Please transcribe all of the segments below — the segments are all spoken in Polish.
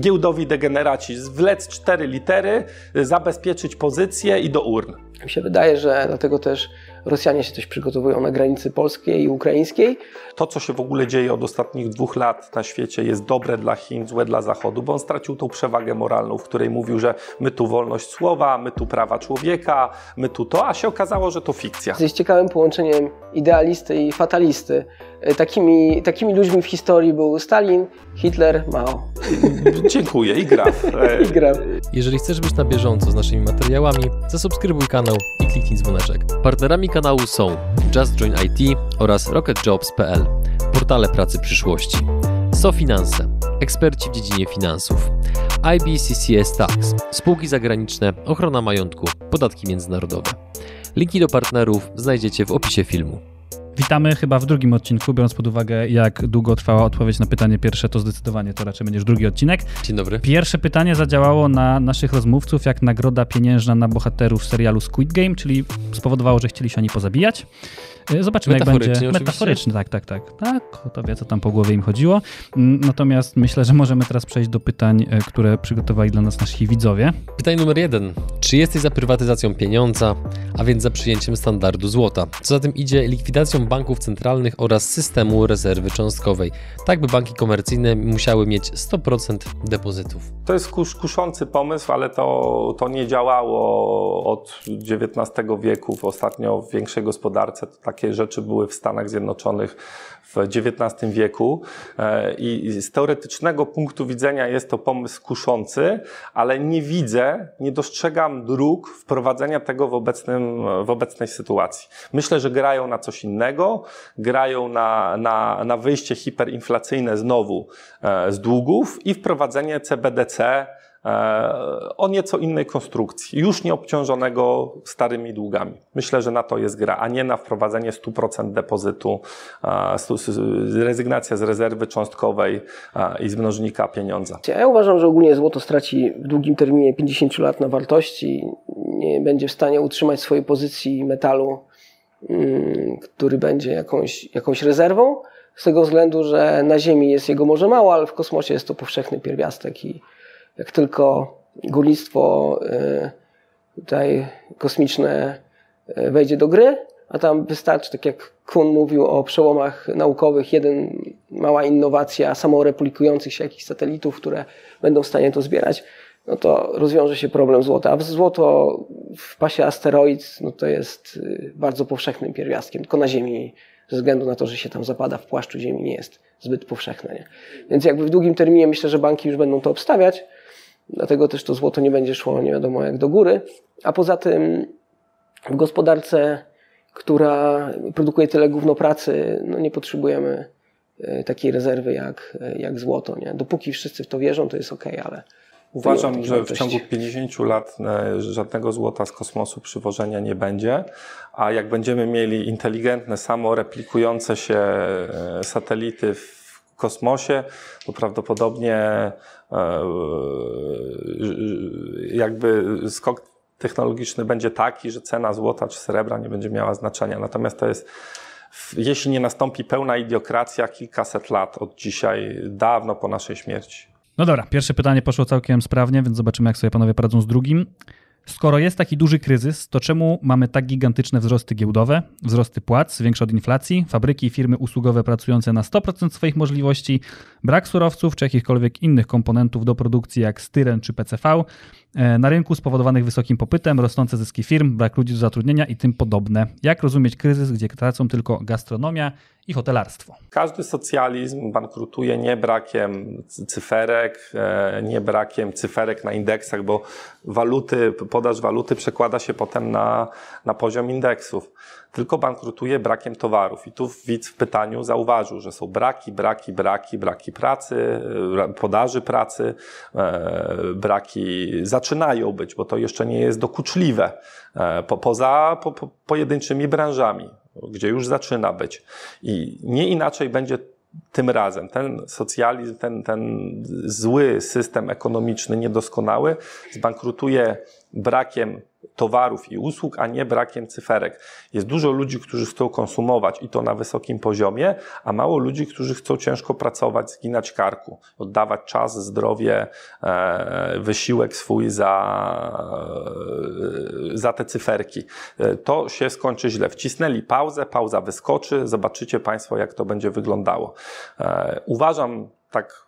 giełdowi degeneraci. Wlec cztery litery, zabezpieczyć pozycję i do urn. Mi się wydaje, że dlatego też Rosjanie się coś przygotowują na granicy polskiej i ukraińskiej. To, co się w ogóle dzieje od ostatnich dwóch lat na świecie, jest dobre dla Chin, złe dla Zachodu, bo on stracił tą przewagę moralną, w której mówił, że my tu wolność słowa, my tu prawa człowieka, my tu to, a się okazało, że to fikcja. Jest ciekawym połączeniem idealisty i fatalisty. E, takimi, takimi ludźmi w historii był Stalin, Hitler, Mao. Dziękuję i graf. I graf. Jeżeli chcesz być na bieżąco z naszymi materiałami, zasubskrybuj kanał i kliknij dzwoneczek. Partnerami kanału są Just Join IT oraz RocketJobs.pl, portale pracy przyszłości. SoFinanse, eksperci w dziedzinie finansów. IBCCS Tax, spółki zagraniczne, ochrona majątku, podatki międzynarodowe. Linki do partnerów znajdziecie w opisie filmu. Witamy chyba w drugim odcinku, biorąc pod uwagę, jak długo trwała odpowiedź na pytanie pierwsze, to zdecydowanie to raczej będziesz drugi odcinek. Dzień dobry. Pierwsze pytanie zadziałało na naszych rozmówców jak nagroda pieniężna na bohaterów serialu Squid Game, czyli spowodowało, że chcieli się oni pozabijać. E, zobaczymy, jak będzie. Metaforycznie Metaforycznie, tak, tak, tak. Tak, kto wie, co tam po głowie im chodziło. Mm, Natomiast myślę, że możemy teraz przejść do pytań, e, które przygotowali dla nas nasi widzowie. Pytanie numer jeden. Czy jesteś za prywatyzacją pieniądza, a więc za przyjęciem standardu złota? Co za tym idzie likwidacją banków centralnych oraz systemu rezerwy cząstkowej, tak by banki komercyjne musiały mieć 100% depozytów. To jest kus, kuszący pomysł, ale to, to nie działało od XIX wieku. W ostatnio w większej gospodarce to takie rzeczy były w Stanach Zjednoczonych w XIX wieku E, i z teoretycznego punktu widzenia jest to pomysł kuszący, ale nie widzę, nie dostrzegam dróg wprowadzenia tego w, obecnym, w obecnej sytuacji. Myślę, że grają na coś innego, grają na, na, na wyjście hiperinflacyjne znowu e, z długów i wprowadzenie CBDC o nieco innej konstrukcji, już nie obciążonego starymi długami. Myślę, że na to jest gra, a nie na wprowadzenie 100% depozytu, e, rezygnacja z rezerwy cząstkowej e, i z mnożnika pieniądza. Ja uważam, że ogólnie złoto straci w długim terminie 50 lat na wartości. Nie będzie w stanie utrzymać swojej pozycji metalu, mm, który będzie jakąś, jakąś rezerwą. Z tego względu, że na Ziemi jest jego może mało, ale w kosmosie jest to powszechny pierwiastek i jak tylko górnictwo y, tutaj kosmiczne y, wejdzie do gry, a tam wystarczy, tak jak Kuhn mówił o przełomach naukowych, jeden mała innowacja samoreplikujących się jakichś satelitów, które będą w stanie to zbierać, no to rozwiąże się problem złota. A złoto w pasie asteroid no to jest y, bardzo powszechnym pierwiastkiem, tylko na Ziemi ze względu na to, że się tam zapada w płaszczu Ziemi nie jest zbyt powszechne. Nie? Więc jakby w długim terminie myślę, że banki już będą to obstawiać, dlatego też to złoto nie będzie szło nie wiadomo jak do góry. A poza tym w gospodarce, która produkuje tyle gówno pracy, no nie potrzebujemy e, takiej rezerwy jak, e, jak złoto. Nie? Dopóki wszyscy w to wierzą, to jest ok, ale Uważam, że w ciągu 50 lat e, żadnego złota z kosmosu przywożenia nie będzie, a jak będziemy mieli inteligentne, samoreplikujące się satelity w kosmosie, to prawdopodobnie e, jakby skok technologiczny będzie taki, że cena złota czy srebra nie będzie miała znaczenia. Natomiast to jest jeśli nie nastąpi pełna idiokracja, kilkaset lat od dzisiaj, dawno po naszej śmierci. No dobra, pierwsze pytanie poszło całkiem sprawnie, więc zobaczymy, jak sobie panowie poradzą z drugim. Skoro jest taki duży kryzys, to czemu mamy tak gigantyczne wzrosty giełdowe, wzrosty płac, większe od inflacji, fabryki i firmy usługowe pracujące na 100% swoich możliwości, brak surowców czy jakichkolwiek innych komponentów do produkcji jak styren czy PCV, e, na rynku spowodowanych wysokim popytem, rosnące zyski firm, brak ludzi do zatrudnienia i tym podobne. Jak rozumieć kryzys, gdzie tracą tylko gastronomia i hotelarstwo? Każdy socjalizm bankrutuje nie brakiem cy- cyferek, e, nie brakiem cyferek na indeksach, bo waluty, podaż waluty przekłada się potem na, na poziom indeksów. Tylko bankrutuje brakiem towarów. I tu widz w pytaniu zauważył, że są braki, braki, braki, braki pracy, e, podaży pracy, e, braki zaczynają być, bo to jeszcze nie jest dokuczliwe, po, poza po, po, pojedynczymi branżami gdzie już zaczyna być. I nie inaczej będzie tym razem. Ten socjalizm, ten, ten zły system ekonomiczny, niedoskonały, zbankrutuje brakiem towarów i usług, a nie brakiem cyferek. Jest dużo ludzi, którzy chcą konsumować i to na wysokim poziomie, a mało ludzi, którzy chcą ciężko pracować, zginać karku, oddawać czas, zdrowie, e, wysiłek swój za, e, za te cyferki. E, to się skończy źle. Wcisnęli pauzę, pauza wyskoczy, zobaczycie Państwo, jak to będzie wyglądało. Uważam tak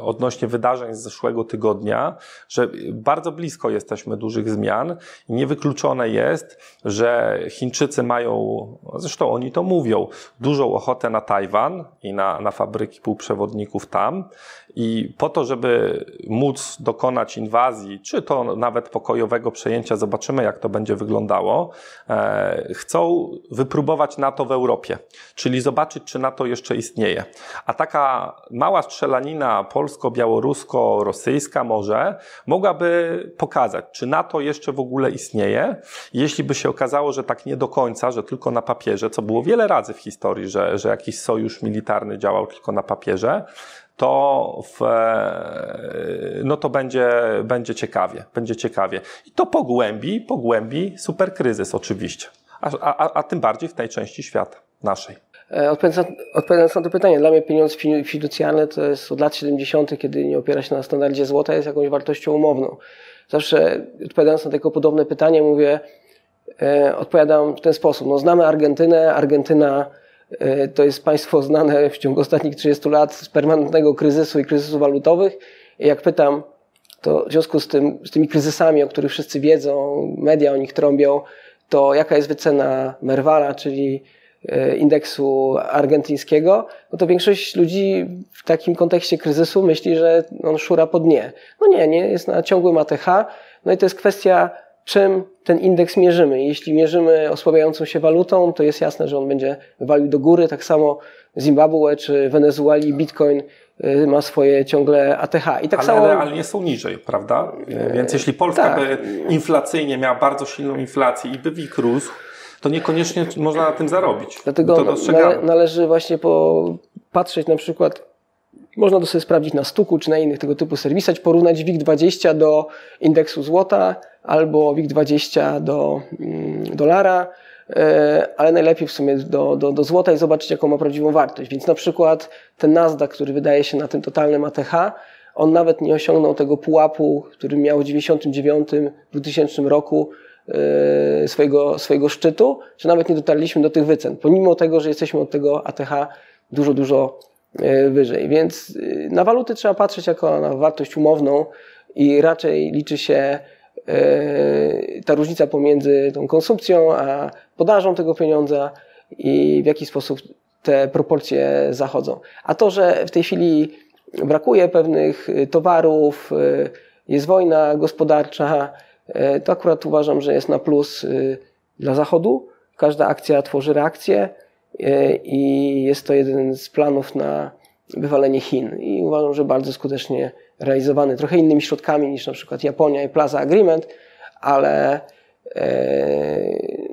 odnośnie wydarzeń z zeszłego tygodnia, że bardzo blisko jesteśmy dużych zmian i niewykluczone jest, że Chińczycy mają, zresztą oni to mówią, dużą ochotę na Tajwan i na, na fabryki półprzewodników tam i po to, żeby móc dokonać inwazji, czy to nawet pokojowego przejęcia, zobaczymy jak to będzie wyglądało, e, chcą wypróbować NATO w Europie, czyli zobaczyć, czy NATO jeszcze istnieje. A taka mała strzelanina polsko-białorusko-rosyjska może mogłaby pokazać, czy NATO jeszcze w ogóle istnieje. Jeśli by się okazało, że tak nie do końca, że tylko na papierze, co było wiele razy w historii, że, że jakiś sojusz militarny działał tylko na papierze, to, w, no to będzie, będzie ciekawie, będzie ciekawie. I to pogłębi, pogłębi superkryzys oczywiście, a, a, a tym bardziej w tej części świata naszej. E, odpowiadając na to pytanie, dla mnie pieniądz fiducjalny to jest od lat 70., kiedy nie opiera się na standardzie złota, jest jakąś wartością umowną. Zawsze odpowiadając na tego podobne pytanie, mówię, e, odpowiadam w ten sposób. No, znamy Argentynę. Argentyna e, to jest państwo znane w ciągu ostatnich 30 lat z permanentnego kryzysu i kryzysów walutowych. I jak pytam, to w związku z, tym, z tymi kryzysami, o których wszyscy wiedzą, media o nich trąbią, to jaka jest wycena Merwala, czyli indeksu argentyńskiego, no to większość ludzi w takim kontekście kryzysu myśli, że on szura po dnie. No nie, nie, jest na ciągłym ATH. No i to jest kwestia, czym ten indeks mierzymy. Jeśli mierzymy osłabiającą się walutą, to jest jasne, że on będzie walił do góry. Tak samo Zimbabwe czy Wenezueli Bitcoin e, ma swoje ciągle ATH. I tak Ale samo... realnie są niżej, prawda? Więc jeśli Polska tak. by inflacyjnie miała bardzo silną inflację i by WIG rósł, to niekoniecznie można na tym zarobić. Dlatego nale, należy właśnie popatrzeć na przykład, można to sobie sprawdzić na Stuku czy na innych tego typu serwisach, porównać WIG20 do indeksu złota albo WIG20 do mm, dolara, e, ale najlepiej w sumie do, do, do złota i zobaczyć, jaką ma prawdziwą wartość. Więc na przykład ten Nasdaq, który wydaje się na tym totalnym ATH, on nawet nie osiągnął tego pułapu, który miał w 1999-2000 roku, E, swojego, swojego szczytu, że nawet nie dotarliśmy do tych wycen, pomimo tego, że jesteśmy od tego ATH dużo, dużo e, wyżej. Więc e, na waluty trzeba patrzeć jako na wartość umowną i raczej liczy się ta różnica pomiędzy tą konsumpcją a podażą tego pieniądza i w jaki sposób te proporcje zachodzą. A to, że w tej chwili brakuje pewnych towarów, jest wojna gospodarcza, E, to akurat uważam, że jest na plus y, dla Zachodu. Każda akcja tworzy reakcję e, i jest to jeden z planów na wywalenie Chin. I uważam, że bardzo skutecznie realizowany, trochę innymi środkami niż na przykład Japonia i Plaza Agreement, ale e,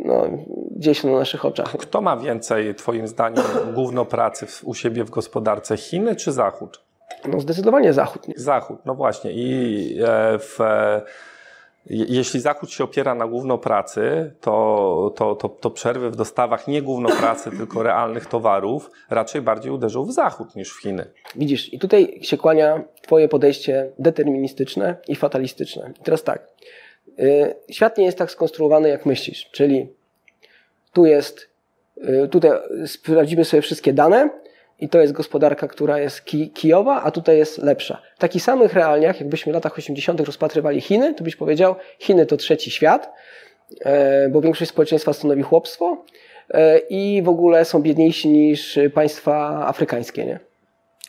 no, gdzieś na naszych oczach. Kto ma więcej, Twoim zdaniem, główno pracy u siebie w gospodarce, Chiny czy Zachód? No zdecydowanie Zachód. Nie? Zachód, no właśnie. I w jeśli Zachód się opiera na głównopracy, to, to, to, to przerwy w dostawach nie głównopracy, tylko realnych towarów raczej bardziej uderzą w Zachód niż w Chiny. Widzisz, i tutaj się kłania Twoje podejście deterministyczne i fatalistyczne. I teraz tak. Y, świat nie jest tak skonstruowany, jak myślisz, czyli tu jest, y, tutaj sprawdzimy sobie wszystkie dane, i to jest gospodarka, która jest ki kijowa, a tutaj jest lepsza. W takich samych realiach, jakbyśmy w latach 80. rozpatrywali Chiny, to byś powiedział, Chiny to trzeci świat, e, bo większość społeczeństwa stanowi chłopstwo e, i w ogóle są biedniejsi niż państwa afrykańskie, nie?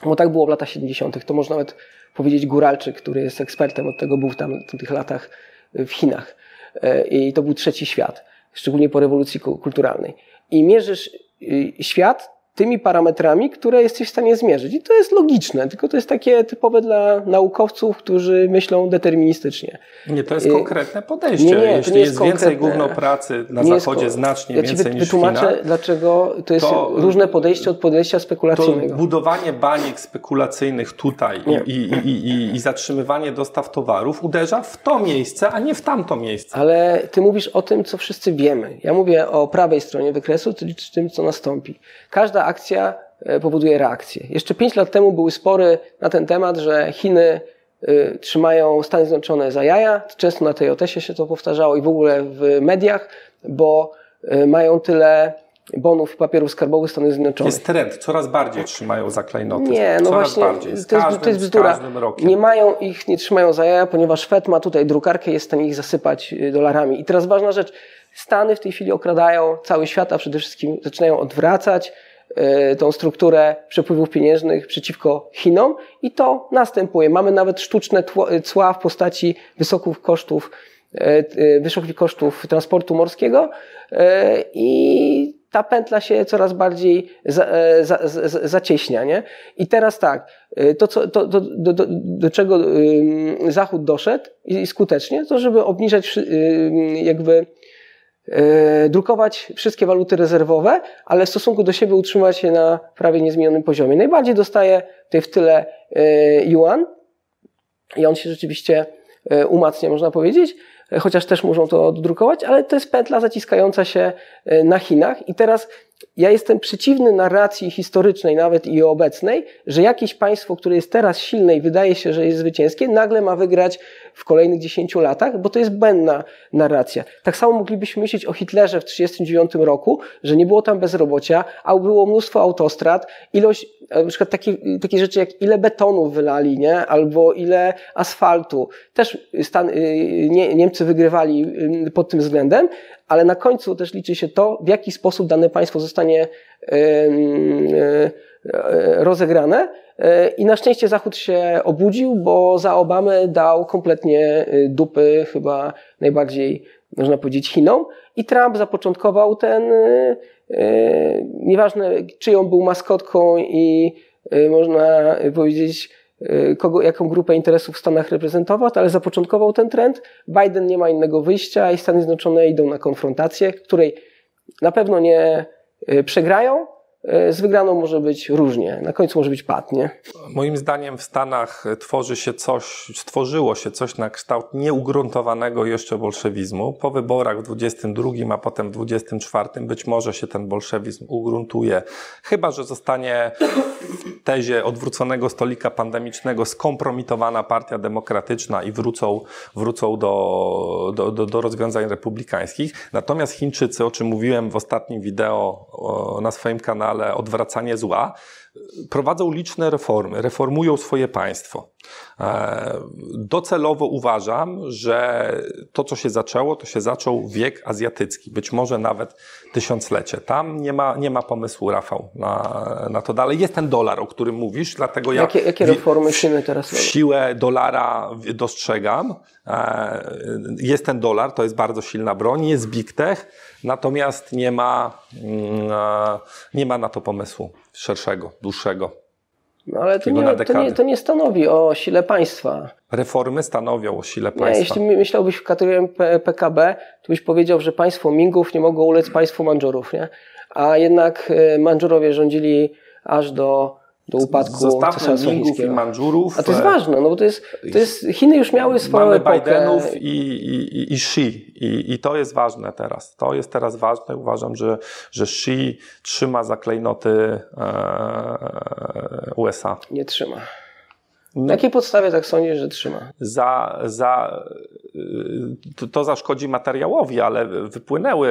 Bo tak było w latach 70. To można nawet powiedzieć Góralczyk, który jest ekspertem od tego, był tam w tych latach w Chinach. E, I to był trzeci świat, szczególnie po rewolucji kulturalnej. I mierzysz y, świat tymi parametrami, które jesteś w stanie zmierzyć. I to jest logiczne, tylko to jest takie typowe dla naukowców, którzy myślą deterministycznie. Nie, to jest konkretne podejście. Nie, nie, Jeśli jest, jest więcej gówno pracy na nie zachodzie, jest, znacznie ja więcej niż wytłumaczę, w Chinach, dlaczego to jest to, różne podejście od podejścia spekulacyjnego. To budowanie baniek spekulacyjnych tutaj i, i, i, i, zatrzymywanie dostaw towarów uderza w to miejsce, a nie w tamto miejsce. Ale ty mówisz o tym, co wszyscy wiemy. Ja mówię o prawej stronie wykresu, czyli tym, co nastąpi. Każda akcja e, powoduje reakcję. Jeszcze pięć lat temu były spory na ten temat, że Chiny y, trzymają Stany Zjednoczone za jaja. Często na tej otesie się to powtarzało i w ogóle w mediach, bo y, mają tyle bonów i papierów skarbowych Stanów Zjednoczonych. Jest trend, coraz bardziej trzymają za klejnoty. Nie, no coraz właśnie, bardziej. Z to, każdym, jest, to jest bzdura. Nie mają ich, nie trzymają za jaja, ponieważ Fed ma tutaj drukarkę, jest w stanie ich zasypać y, dolarami. I teraz ważna rzecz, Stany w tej chwili okradają cały świat, a przede wszystkim zaczynają odwracać tą strukturę przepływów pieniężnych przeciwko Chinom i to następuje. Mamy nawet sztuczne cła w postaci wysokich kosztów, y, wysokich kosztów transportu morskiego i ta pętla się coraz bardziej za, e, za, za, zacieśnia. Nie? I teraz tak, e, to, co, to, do, do, do, do czego Zachód doszedł i skutecznie, to żeby obniżać jakby e, drukować wszystkie waluty rezerwowe, ale w stosunku do siebie utrzymać je na prawie niezmienionym poziomie. Najbardziej dostaje tutaj w tyle yuan. I on się rzeczywiście umacnia, można powiedzieć, chociaż też muszą to dodrukować, ale to jest pętla zaciskająca się e, na Chinach. I teraz ja jestem przeciwny narracji historycznej nawet i obecnej, że jakieś państwo, które jest teraz silne i wydaje się, że jest zwycięskie, nagle ma wygrać w kolejnych 10 latach, bo to jest błędna narracja. Tak samo moglibyśmy myśleć o Hitlerze w 1939 roku, że nie było tam bezrobocia, a było mnóstwo autostrad, ilość, e, na przykład takie, takie rzeczy jak ile betonu wylali, nie? albo ile asfaltu. Też Stan, y, nie, Niemcy wygrywali y, pod tym względem, ale na końcu też liczy się to, w jaki sposób dane państwo zostanie e, rozegrane. E, I na szczęście Zachód się obudził, bo za Obamy dał kompletnie e, dupy chyba najbardziej, można powiedzieć, Chinom. I Trump zapoczątkował ten, nieważne czyją był maskotką i można powiedzieć, kogo, jaką grupę interesów w Stanach reprezentował, ale zapoczątkował ten trend. Biden nie ma innego wyjścia i Stany Zjednoczone idą na konfrontację, której na pewno nie y, przegrają, z wygraną może być różnie. Na końcu może być pad, nie? Moim zdaniem w Stanach tworzy się coś, stworzyło się coś na kształt nieugruntowanego jeszcze bolszewizmu. Po wyborach w 22, a potem w 24 być może się ten bolszewizm ugruntuje. Chyba, że zostanie w tezie odwróconego stolika pandemicznego skompromitowana partia demokratyczna i wrócą, wrócą do, do, do, do rozwiązań republikańskich. Natomiast Chińczycy, o czym mówiłem w ostatnim wideo na swoim kanale, ale odwracanie zła, prowadzą liczne reformy, reformują swoje państwo. E, docelowo uważam, że to, co się zaczęło, to się zaczął wiek azjatycki, być może nawet tysiąclecie. Tam nie ma, nie ma pomysłu, Rafał, na, na to dalej. Jest ten dolar, o którym mówisz, dlatego ja. Jakie, jakie reformy Chiny teraz robią? Siłę dolara dostrzegam. E, jest ten dolar, to jest bardzo silna broń, jest big tech, natomiast nie ma, mm, e, nie ma na to pomysłu szerszego, dłuższego. No ale to nie, to, nie, to nie stanowi o sile państwa. Reformy stanowią o sile państwa. Nie, jeśli myślałbyś w kategorii PKB, to byś powiedział, że państwo Mingów nie mogło ulec państwu Mandżurów, nie? A jednak e, Mandżurowie rządzili aż do do upadku Zostawmy Mingów i Mandżurów. A to jest ważne, no bo to jest, to jest Chiny już miały swoją Mamy epokę. Bidenów i, i, i Xi I, i to jest ważne teraz. To jest teraz ważne. Uważam, że, że Xi trzyma za klejnoty e, USA. Nie trzyma. No, Na jakiej podstawie tak sądzisz, że trzyma? Za, za, y, to, to zaszkodzi materiałowi, ale wypłynęły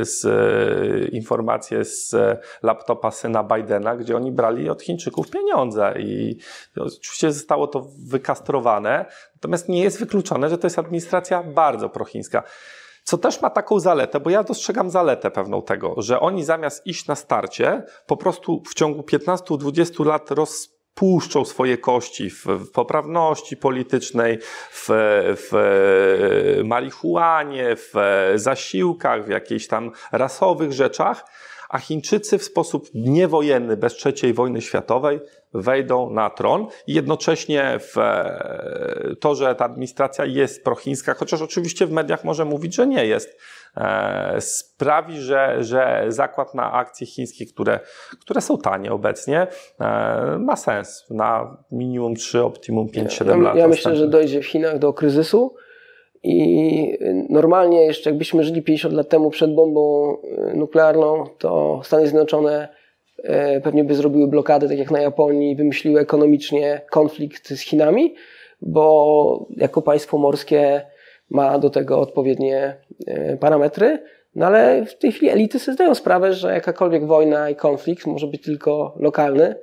y, z y, informacje z laptopa syna Bidena, gdzie oni brali od Chińczyków pieniądze i oczywiście zostało to wykastrowane, natomiast nie jest wykluczone, że to jest administracja bardzo prochińska. Co też ma taką zaletę, bo ja dostrzegam zaletę pewną tego, że oni zamiast iść na starcie, po prostu w ciągu 15-20 lat roz puszczą swoje kości w, poprawności politycznej, w, w marihuanie, w zasiłkach, w jakichś tam rasowych rzeczach, a Chińczycy w sposób niewojenny, bez III wojny światowej, wejdą na tron i jednocześnie w e, to, że ta administracja jest prochińska, chociaż oczywiście w mediach może mówić, że nie jest, e, sprawi, że, że zakład na akcje chińskie, które, które są tanie obecnie, e, ma sens na minimum 3, optimum 5-7 ja, lat. Ja myślę, że dojdzie w Chinach do kryzysu i normalnie jeszcze jakbyśmy żyli 50 lat temu przed bombą nuklearną, to Stany Zjednoczone E, pewnie by zrobiły blokadę, tak jak na Japonii, wymyśliły ekonomicznie konflikt z Chinami, bo jako państwo morskie ma do tego odpowiednie e, parametry. No ale w tej chwili elity sobie zdają sprawę, że jakakolwiek wojna i konflikt może być tylko lokalny,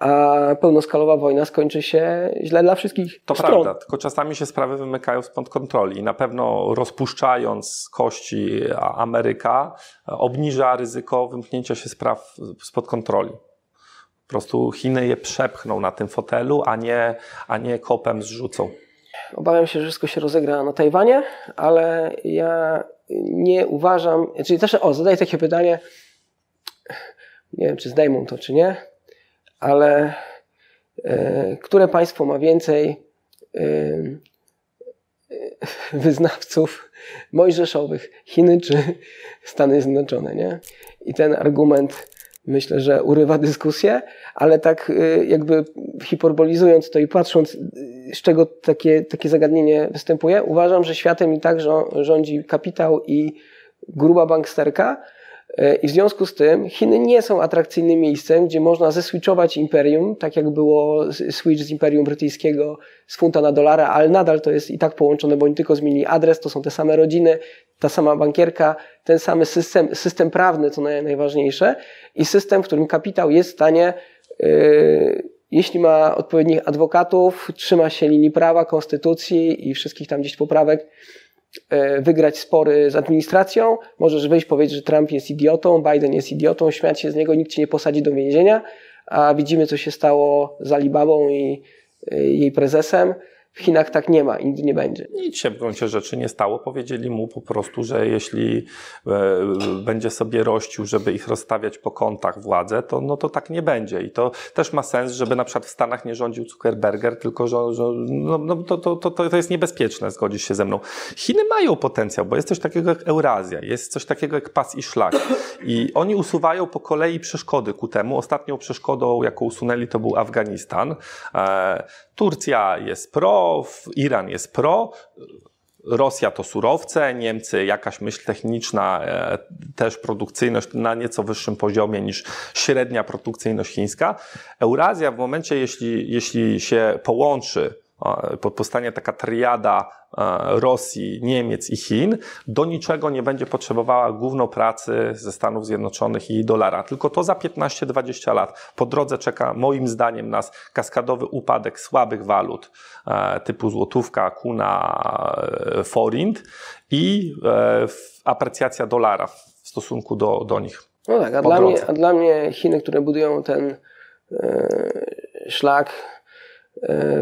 a pełnoskalowa wojna skończy się źle dla wszystkich to stron. prawda, tylko czasami się sprawy wymykają spod kontroli. Na pewno rozpuszczając kości Ameryka obniża ryzyko wymknięcia się spraw spod kontroli. Po prostu Chiny je przepchną na tym fotelu, a nie, a nie kopem zrzucą. Obawiam się, że wszystko się rozegra na Tajwanie, ale ja nie uważam. Czyli też, o, zadaję takie pytanie. Nie wiem, czy zdejmą to, czy nie ale e, które państwo ma więcej e, wyznawców mojżeszowych, Chiny czy Stany Zjednoczone, nie? I ten argument myślę, że urywa dyskusję, ale tak e, jakby hiperbolizując to i patrząc, z czego takie, takie zagadnienie występuje, uważam, że światem i tak rządzi kapitał i gruba banksterka, I w związku z tym Chiny nie są atrakcyjnym miejscem, gdzie można zeswitchować imperium, tak jak było switch z imperium brytyjskiego z funta na dolara, ale nadal to jest i tak połączone, bo oni tylko zmienili adres, to są te same rodziny, ta sama bankierka, ten sam system, system prawny, co najważniejsze, i system, w którym kapitał jest w stanie, yy, jeśli ma odpowiednich adwokatów, trzyma się linii prawa, konstytucji i wszystkich tam gdzieś poprawek, E, wygrać spory z administracją, możesz wyjść powiedzieć, że Trump jest idiotą, Biden jest idiotą, śmiać się z niego, nikt cię nie posadzi do więzienia, a widzimy, co się stało z Alibabą i e, jej prezesem. W Chinach tak nie ma nigdy nie będzie. Nic się w gruncie rzeczy nie stało. Powiedzieli mu po prostu, że jeśli e, będzie sobie rościł, żeby ich rozstawiać po kątach władzę, to, no to tak nie będzie. I to też ma sens, żeby na przykład w Stanach nie rządził Zuckerberger, tylko że, że no, no to, to, to, to jest niebezpieczne, zgodzisz się ze mną. Chiny mają potencjał, bo jest coś takiego jak Eurazja, jest coś takiego jak pas i szlak. I oni usuwają po kolei przeszkody ku temu. Ostatnią przeszkodą, jaką usunęli, to był Afganistan. E, Turcja jest pro, Iran jest pro, Rosja to surowce, Niemcy jakaś myśl techniczna, e, też produkcyjność na nieco wyższym poziomie niż średnia produkcyjność chińska. Eurazja w momencie, jeśli, jeśli się połączy powstanie taka triada Rosji, Niemiec i Chin, do niczego nie będzie potrzebowała główną pracy ze Stanów Zjednoczonych i dolara. Tylko to za 15-20 lat. Po drodze czeka moim zdaniem nas kaskadowy upadek słabych walut typu złotówka, kuna, e, forint i e, aprecjacja dolara w stosunku do, do nich. No tak, a dla, mnie, a dla mnie Chiny, które budują ten e, szlak E,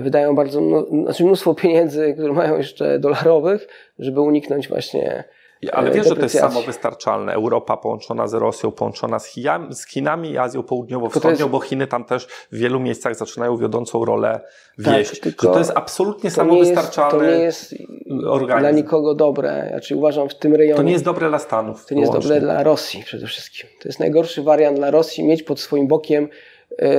wydają bardzo, znaczy mnóstwo pieniędzy, które mają jeszcze dolarowych, żeby uniknąć właśnie ale wiesz, że to jest samowystarczalne. Europa połączona z Rosją, połączona z, Chinami, z Chinami i Azją Południowo-Wschodnią, jest... bo Chiny tam też w wielu miejscach zaczynają wiodącą rolę tak, wieść. Tak, że to jest absolutnie to samowystarczalny nie jest, To nie jest organizm. dla nikogo dobre. Znaczy uważam w tym rejonie... To nie jest dobre dla Stanów. To nie jest dobre dla Rosji przede wszystkim. To jest najgorszy wariant dla Rosji, mieć pod swoim bokiem E,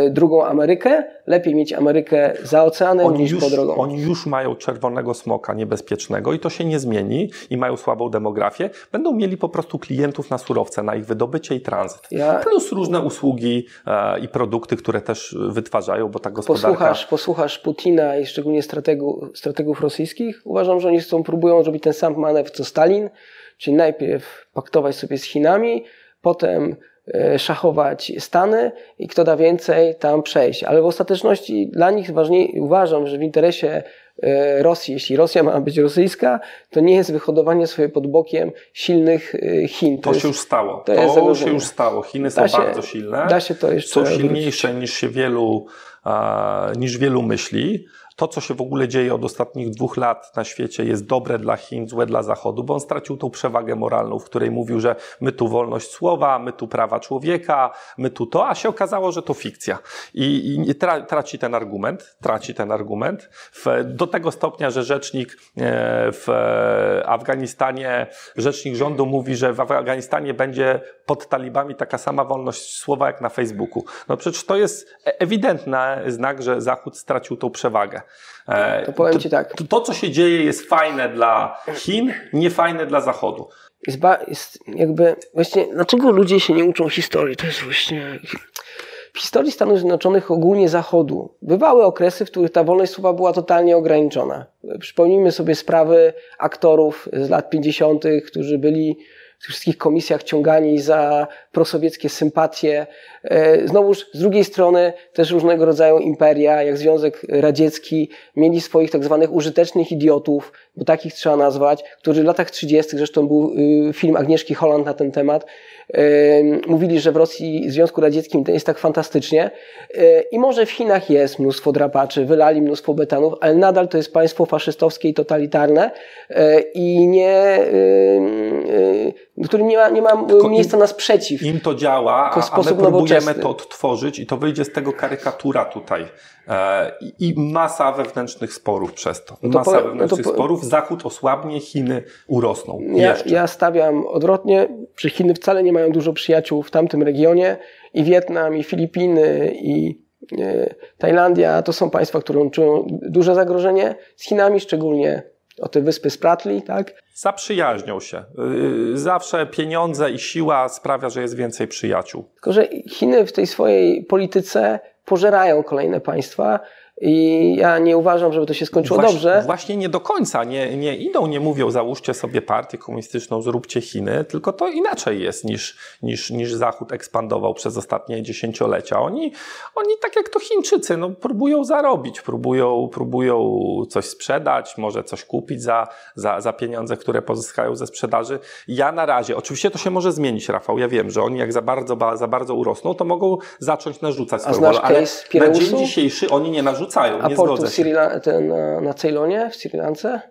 drugą Amerykę, lepiej mieć Amerykę za oceanem oni niż już, po drogą. Oni już mają czerwonego smoka niebezpiecznego i to się nie zmieni i mają słabą demografię. Będą mieli po prostu klientów na surowce, na ich wydobycie i tranzyt. Ja... Plus różne usługi e, i produkty, które też wytwarzają, bo ta gospodarka... Posłuchasz, posłuchasz Putina i szczególnie strategu, strategów rosyjskich. Uważam, że oni chcą, próbują zrobić ten sam manewr co Stalin, czyli najpierw paktować sobie z Chinami, potem E, szachować Stany i kto da więcej, tam przejść. Ale w ostateczności dla nich ważniej, uważam, że w interesie e, Rosji, jeśli Rosja ma być rosyjska, to nie jest wyhodowanie sobie pod bokiem silnych e, Chin. To, to się już stało. To, to się już stało. Chiny są się, bardzo silne. Da się to jeszcze są silniejsze niż się wielu, niż wielu myśli. To, co się w ogóle dzieje od ostatnich dwóch lat na świecie, jest dobre dla Chin, złe dla Zachodu, bo on stracił tą przewagę moralną, w której mówił, że my tu wolność słowa, my tu prawa człowieka, my tu to, a się okazało, że to fikcja. I, i tra, traci ten argument, traci ten argument w, do tego stopnia, że rzecznik e, w Afganistanie, rzecznik rządu mówi, że w Afganistanie będzie pod talibami taka sama wolność słowa jak na Facebooku. No przecież to jest ewidentny znak, że Zachód stracił tą przewagę. E, to powiem Ci tak. To, to, co się dzieje, jest fajne dla Chin, nie fajne dla Zachodu. Jest, ba, jest jakby, właśnie, dlaczego ludzie się nie uczą historii? To jest właśnie. W historii Stanów Zjednoczonych, ogólnie Zachodu, bywały okresy, w których ta wolność słowa była totalnie ograniczona. Przypomnijmy sobie sprawy aktorów z lat 50., którzy byli w wszystkich komisjach ciągani za prosowieckie sympatie. E, znowuż z drugiej strony też różnego rodzaju imperia, jak Związek Radziecki, mieli swoich tak zwanych użytecznych idiotów, bo takich trzeba nazwać, którzy w latach 30. zresztą był y, film Agnieszki Holland na ten temat, mówili, że w Rosji, Związku Radzieckim to jest tak fantastycznie. E, I może w Chinach jest mnóstwo drapaczy, wylali mnóstwo betanów, ale nadal to jest państwo faszystowskie i totalitarne i nie, w którym nie ma, nie ma miejsca na sprzeciw. Im to działa, a, a my próbujemy to odtworzyć i to wyjdzie z tego karykatura tutaj. E, I masa wewnętrznych sporów przez to. No to masa po, wewnętrznych no to, sporów. Zachód osłabnie, Chiny urosną. Ja, ja stawiam odwrotnie, że Chiny wcale nie mają dużo przyjaciół w tamtym regionie. I Wietnam, i Filipiny, i e, Tajlandia to są państwa, które czują duże zagrożenie. Z Chinami szczególnie o te wyspy Spratli, tak? Zaprzyjaźnią się. Y, zawsze pieniądze i siła sprawia, że jest więcej przyjaciół. Tylko, że Chiny w tej swojej polityce pożerają kolejne państwa i ja nie uważam, żeby to się skończyło właśnie, dobrze. Właśnie nie do końca. Nie, nie idą, nie mówią, załóżcie sobie partię komunistyczną, zróbcie Chiny, tylko to inaczej jest niż, niż, niż Zachód ekspandował przez ostatnie dziesięciolecia. Oni, oni tak jak to Chińczycy, no, próbują zarobić, próbują, próbują coś sprzedać, może coś kupić za, za, za pieniądze, które pozyskają ze sprzedaży. Ja na razie, oczywiście to się może zmienić, Rafał, ja wiem, że oni jak za bardzo, za bardzo urosną, to mogą zacząć narzucać swoją wolę, ale na dzień dzisiejszy oni nie narzucają narzucają, A nie portu w Sri na, na Ceylonie, w Sri Lance?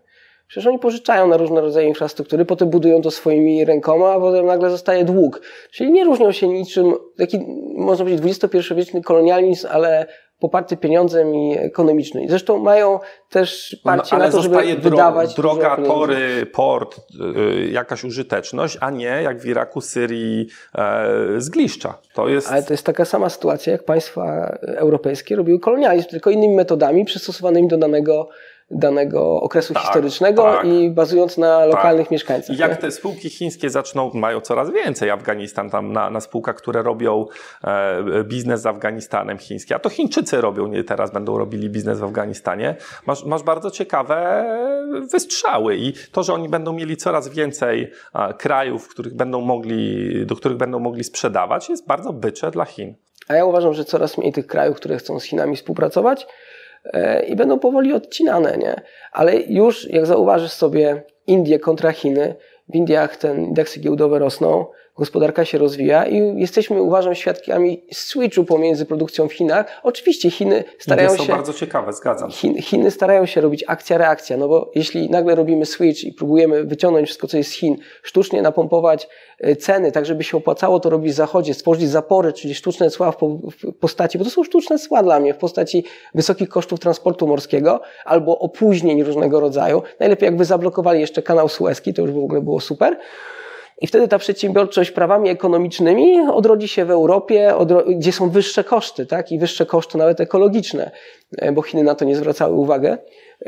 Przecież oni pożyczają na różne rodzaje infrastruktury, potem budują to swoimi rękoma, a potem nagle zostaje dług. Czyli nie różnią się niczym, taki, można powiedzieć, XXI-wieczny kolonializm, ale poparty pieniądzem i ekonomicznym. Zresztą mają też parcie no, na to, żeby dro wydawać... droga, tory, port, yy, jakaś użyteczność, a nie jak w Iraku, Syrii, yy, zgliszcza. To jest... Ale to jest taka sama sytuacja, jak państwa europejskie robiły kolonializm, tylko innymi metodami przystosowanymi do danego danego okresu tak, historycznego tak, i bazując na tak. lokalnych tak. mieszkańcach. Jak te spółki chińskie zaczną, mają coraz więcej Afganistan tam na, na spółkach, które robią e, biznes z Afganistanem chińskie, a to Chińczycy robią, nie teraz będą robili biznes w Afganistanie, masz, masz bardzo ciekawe wystrzały i to, że oni będą mieli coraz więcej krajów, których będą mogli, do których będą mogli sprzedawać, jest bardzo bycze dla Chin. A ja uważam, że coraz mniej tych krajów, które chcą z Chinami współpracować, i będą powoli odcinane, nie? Ale już, jak zauważysz sobie Indie kontra Chiny, w Indiach te indeksy giełdowe rosną, gospodarka się rozwija i jesteśmy, uważam, świadkami switchu pomiędzy produkcją w Chinach. Oczywiście Chiny starają się... są bardzo ciekawe, zgadzam się. Chiny, Chiny starają się robić akcja-reakcja, no bo jeśli nagle robimy switch i próbujemy wyciągnąć wszystko, co jest z Chin, sztucznie napompować e, ceny, tak żeby się opłacało to robić w Zachodzie, stworzyć zapory, czyli sztuczne cła w postaci, bo to są sztuczne cła dla mnie, w postaci wysokich kosztów transportu morskiego albo opóźnień różnego rodzaju. Najlepiej jakby zablokowali jeszcze kanał Suezki, to już w ogóle było super. I wtedy ta przedsiębiorczość prawami ekonomicznymi odrodzi się w Europie, gdzie są wyższe koszty, tak? I wyższe koszty nawet ekologiczne, e, bo Chiny na to nie zwracały uwagi.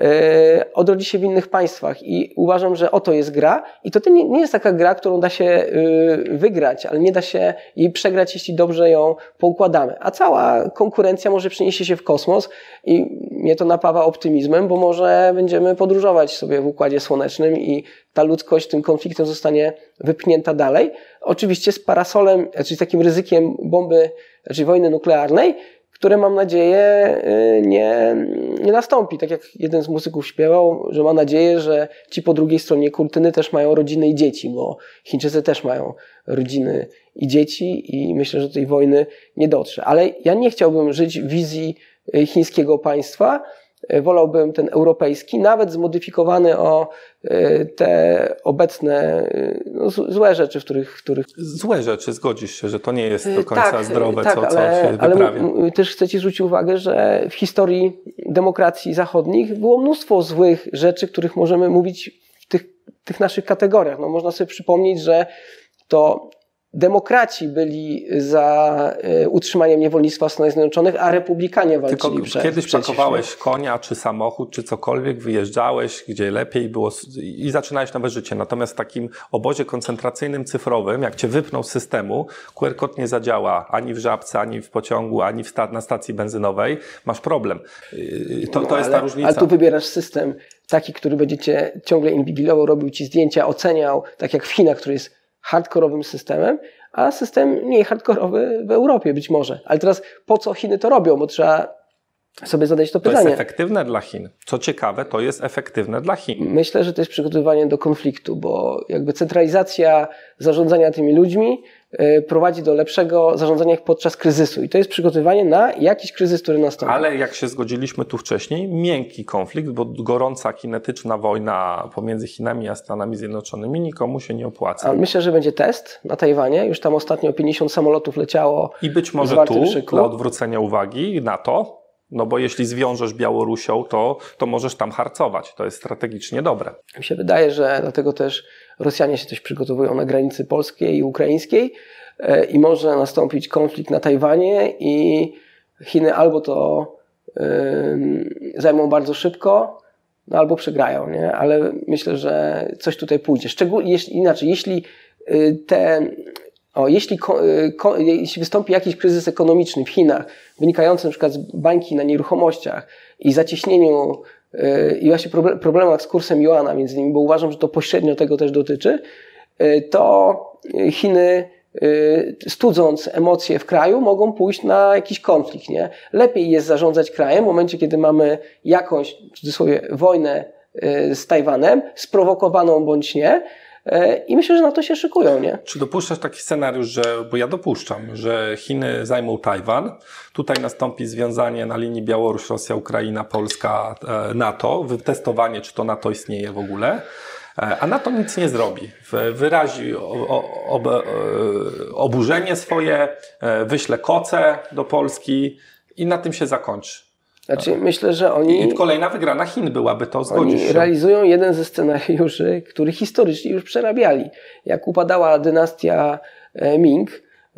E, odrodzi się w innych państwach i uważam, że oto jest gra i to nie jest taka gra, którą da się y, wygrać, ale nie da się jej przegrać, jeśli dobrze ją poukładamy. A cała konkurencja może przeniesie się w kosmos i mnie to napawa optymizmem, bo może będziemy podróżować sobie w Układzie Słonecznym i ta ludzkość tym konfliktem zostanie wypchnięta dalej. Oczywiście z parasolem, czyli takim ryzykiem bomby, czyli wojny nuklearnej, które mam nadzieję y, nie, nie nastąpi. Tak jak jeden z muzyków śpiewał, że ma nadzieję, że ci po drugiej stronie kurtyny też mają rodziny i dzieci, bo Chińczycy też mają rodziny i dzieci i myślę, że tej wojny nie dotrze. Ale ja nie chciałbym żyć w wizji y, chińskiego państwa, wolałbym ten europejski, nawet zmodyfikowany o te obecne no, złe rzeczy, w których, w których... Złe rzeczy, zgodzisz się, że to nie jest do końca tak, zdrowe, tak, co, ale, co się wyprawia. Ale też chcę Ci zwrócić uwagę, że w historii demokracji zachodnich było mnóstwo złych rzeczy, których możemy mówić w tych, tych naszych kategoriach. No, można sobie przypomnieć, że to demokraci byli za e, utrzymaniem niewolnictwa w Stanach Zjednoczonych, a republikanie walczyli Tylko prze, kiedyś przeciw. pakowałeś konia, czy samochód, czy cokolwiek, wyjeżdżałeś, gdzie lepiej było i zaczynałeś nowe życie. Natomiast w takim obozie koncentracyjnym cyfrowym, jak cię wypnął z systemu, QR nie zadziała ani w żabce, ani w pociągu, ani w sta na stacji benzynowej, masz problem. Yy, To, No, to jest ale, ta różnica. Ale tu wybierasz system taki, który będzie cię ciągle inwigilował, robił ci zdjęcia, oceniał, tak jak w Chinach, który jest hardkorowym systemem, a system mniej hardkorowy w Europie być może. Ale teraz po co Chiny to robią? Bo trzeba sobie zadać to To pytanie. jest efektywne dla Chin. Co ciekawe, to jest efektywne dla Chin. Myślę, że to jest przygotowanie do konfliktu, bo jakby centralizacja zarządzania tymi ludźmi prowadzi do lepszego zarządzania podczas kryzysu. I to jest przygotowanie na jakiś kryzys, który nastąpi. Ale jak się zgodziliśmy tu wcześniej, miękki konflikt, bo gorąca kinetyczna wojna pomiędzy Chinami a Stanami Zjednoczonymi nikomu się nie opłaca. A myślę, że będzie test na Tajwanie. Już tam ostatnio 50 samolotów leciało. I być może tu, szyku. dla odwrócenia uwagi na to, no bo jeśli zwiążesz Białorusią, to, to możesz tam harcować. To jest strategicznie dobre. Mi się wydaje, że dlatego też Rosjanie się coś przygotowują na granicy polskiej i ukraińskiej e, i może nastąpić konflikt na Tajwanie i Chiny albo to zajmą bardzo szybko, no albo przegrają, nie? Ale myślę, że coś tutaj pójdzie. Szczególnie inaczej, jeśli y, te o, jeśli, y, jeśli wystąpi jakiś kryzys ekonomiczny w Chinach, wynikający przykład z bańki na nieruchomościach i zacieśnieniu i właśnie proble- problemach z kursem juana między innymi, bo uważam, że to pośrednio tego też dotyczy, to Chiny y, studząc emocje w kraju, mogą pójść na jakiś konflikt. Nie? Lepiej jest zarządzać krajem w momencie, kiedy mamy jakąś, w cudzysłowie, wojnę y, z Tajwanem, sprowokowaną bądź nie. Y, I myślę, że na to się szykują, nie? Czy dopuszczasz taki scenariusz, że, bo ja dopuszczam, że Chiny zajmą Tajwan, tutaj nastąpi związanie na linii Białoruś, Rosja, Ukraina, Polska, e, NATO, wytestowanie, czy to NATO istnieje w ogóle, e, a NATO nic nie zrobi. Wyrazi e, oburzenie swoje, e, wyśle koce do Polski i na tym się zakończy. Znaczy, myślę, że I oni, kolejna wygrana Chin byłaby to, oni zgodzisz się. realizują jeden ze scenariuszy, który historycznie już przerabiali. Jak upadała dynastia e, Ming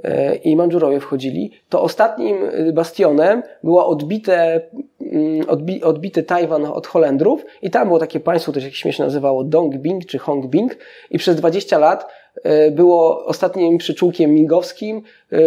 e, i Mandżurowie wchodzili, to ostatnim e, bastionem było odbite, mm, odbi, odbity Tajwan od Holendrów i tam było takie państwo, to się śmiesznie nazywało Dongbing czy Hongbing i przez 20 lat było ostatnim przyczółkiem mingowskim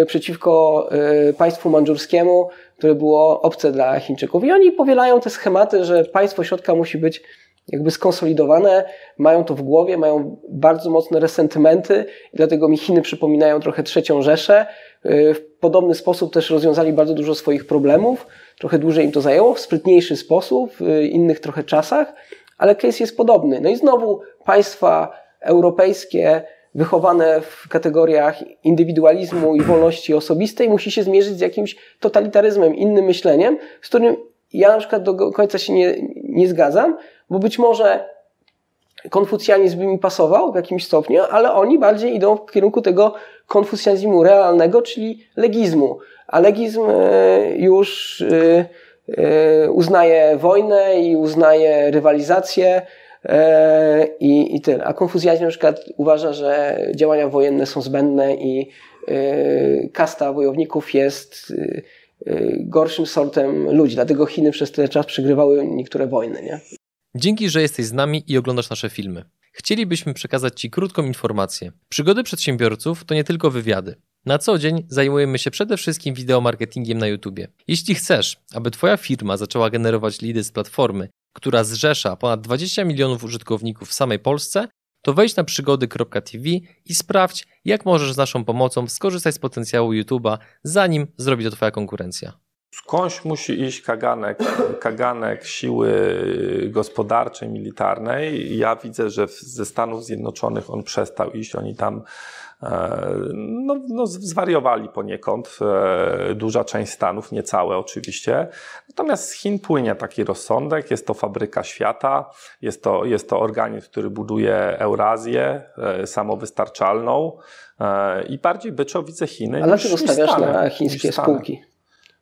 przeciwko państwu mandżurskiemu, które było obce dla Chińczyków. I oni powielają te schematy, że państwo środka musi być jakby skonsolidowane, mają to w głowie, mają bardzo mocne resentymenty i dlatego mi Chiny przypominają trochę trzecią Rzeszę. Y, W podobny sposób też rozwiązali bardzo dużo swoich problemów. Trochę dłużej im to zajęło, w sprytniejszy sposób, w innych trochę czasach, ale case jest podobny. No i znowu państwa europejskie wychowane w kategoriach indywidualizmu i wolności osobistej musi się zmierzyć z jakimś totalitaryzmem, innym myśleniem, z którym ja na przykład do końca się nie, nie zgadzam, bo być może konfucjanizm by mi pasował w jakimś stopniu, ale oni bardziej idą w kierunku tego konfucjanizmu realnego, czyli legizmu. A legizm e, już e, e, uznaje wojnę i uznaje rywalizację i, i tyle. A konfucjanizm na przykład uważa, że działania wojenne są zbędne i e, kasta wojowników jest e, e, gorszym sortem ludzi. Dlatego Chiny przez tyle czas przegrywały niektóre wojny. Nie? Dzięki, że jesteś z nami i oglądasz nasze filmy. Chcielibyśmy przekazać Ci krótką informację. Przygody przedsiębiorców to nie tylko wywiady. Na co dzień zajmujemy się przede wszystkim wideomarketingiem na YouTube. Jeśli chcesz, aby Twoja firma zaczęła generować lidy z platformy, która zrzesza ponad 20 milionów użytkowników w samej Polsce, to wejdź na przygody.tv i sprawdź, jak możesz z naszą pomocą skorzystać z potencjału YouTube'a, zanim zrobi to Twoja konkurencja. Skądś musi iść kaganek, kaganek siły gospodarczej, militarnej. Ja widzę, że ze Stanów Zjednoczonych on przestał iść. Oni tam e, no, no, zwariowali poniekąd. E, duża część Stanów, nie całe oczywiście. Natomiast z Chin płynie taki rozsądek. Jest to fabryka świata. Jest to, jest to organizm, który buduje Eurazję e, samowystarczalną. I bardziej byczo widzę Chiny. A dlaczego stawiasz na chińskie spółki?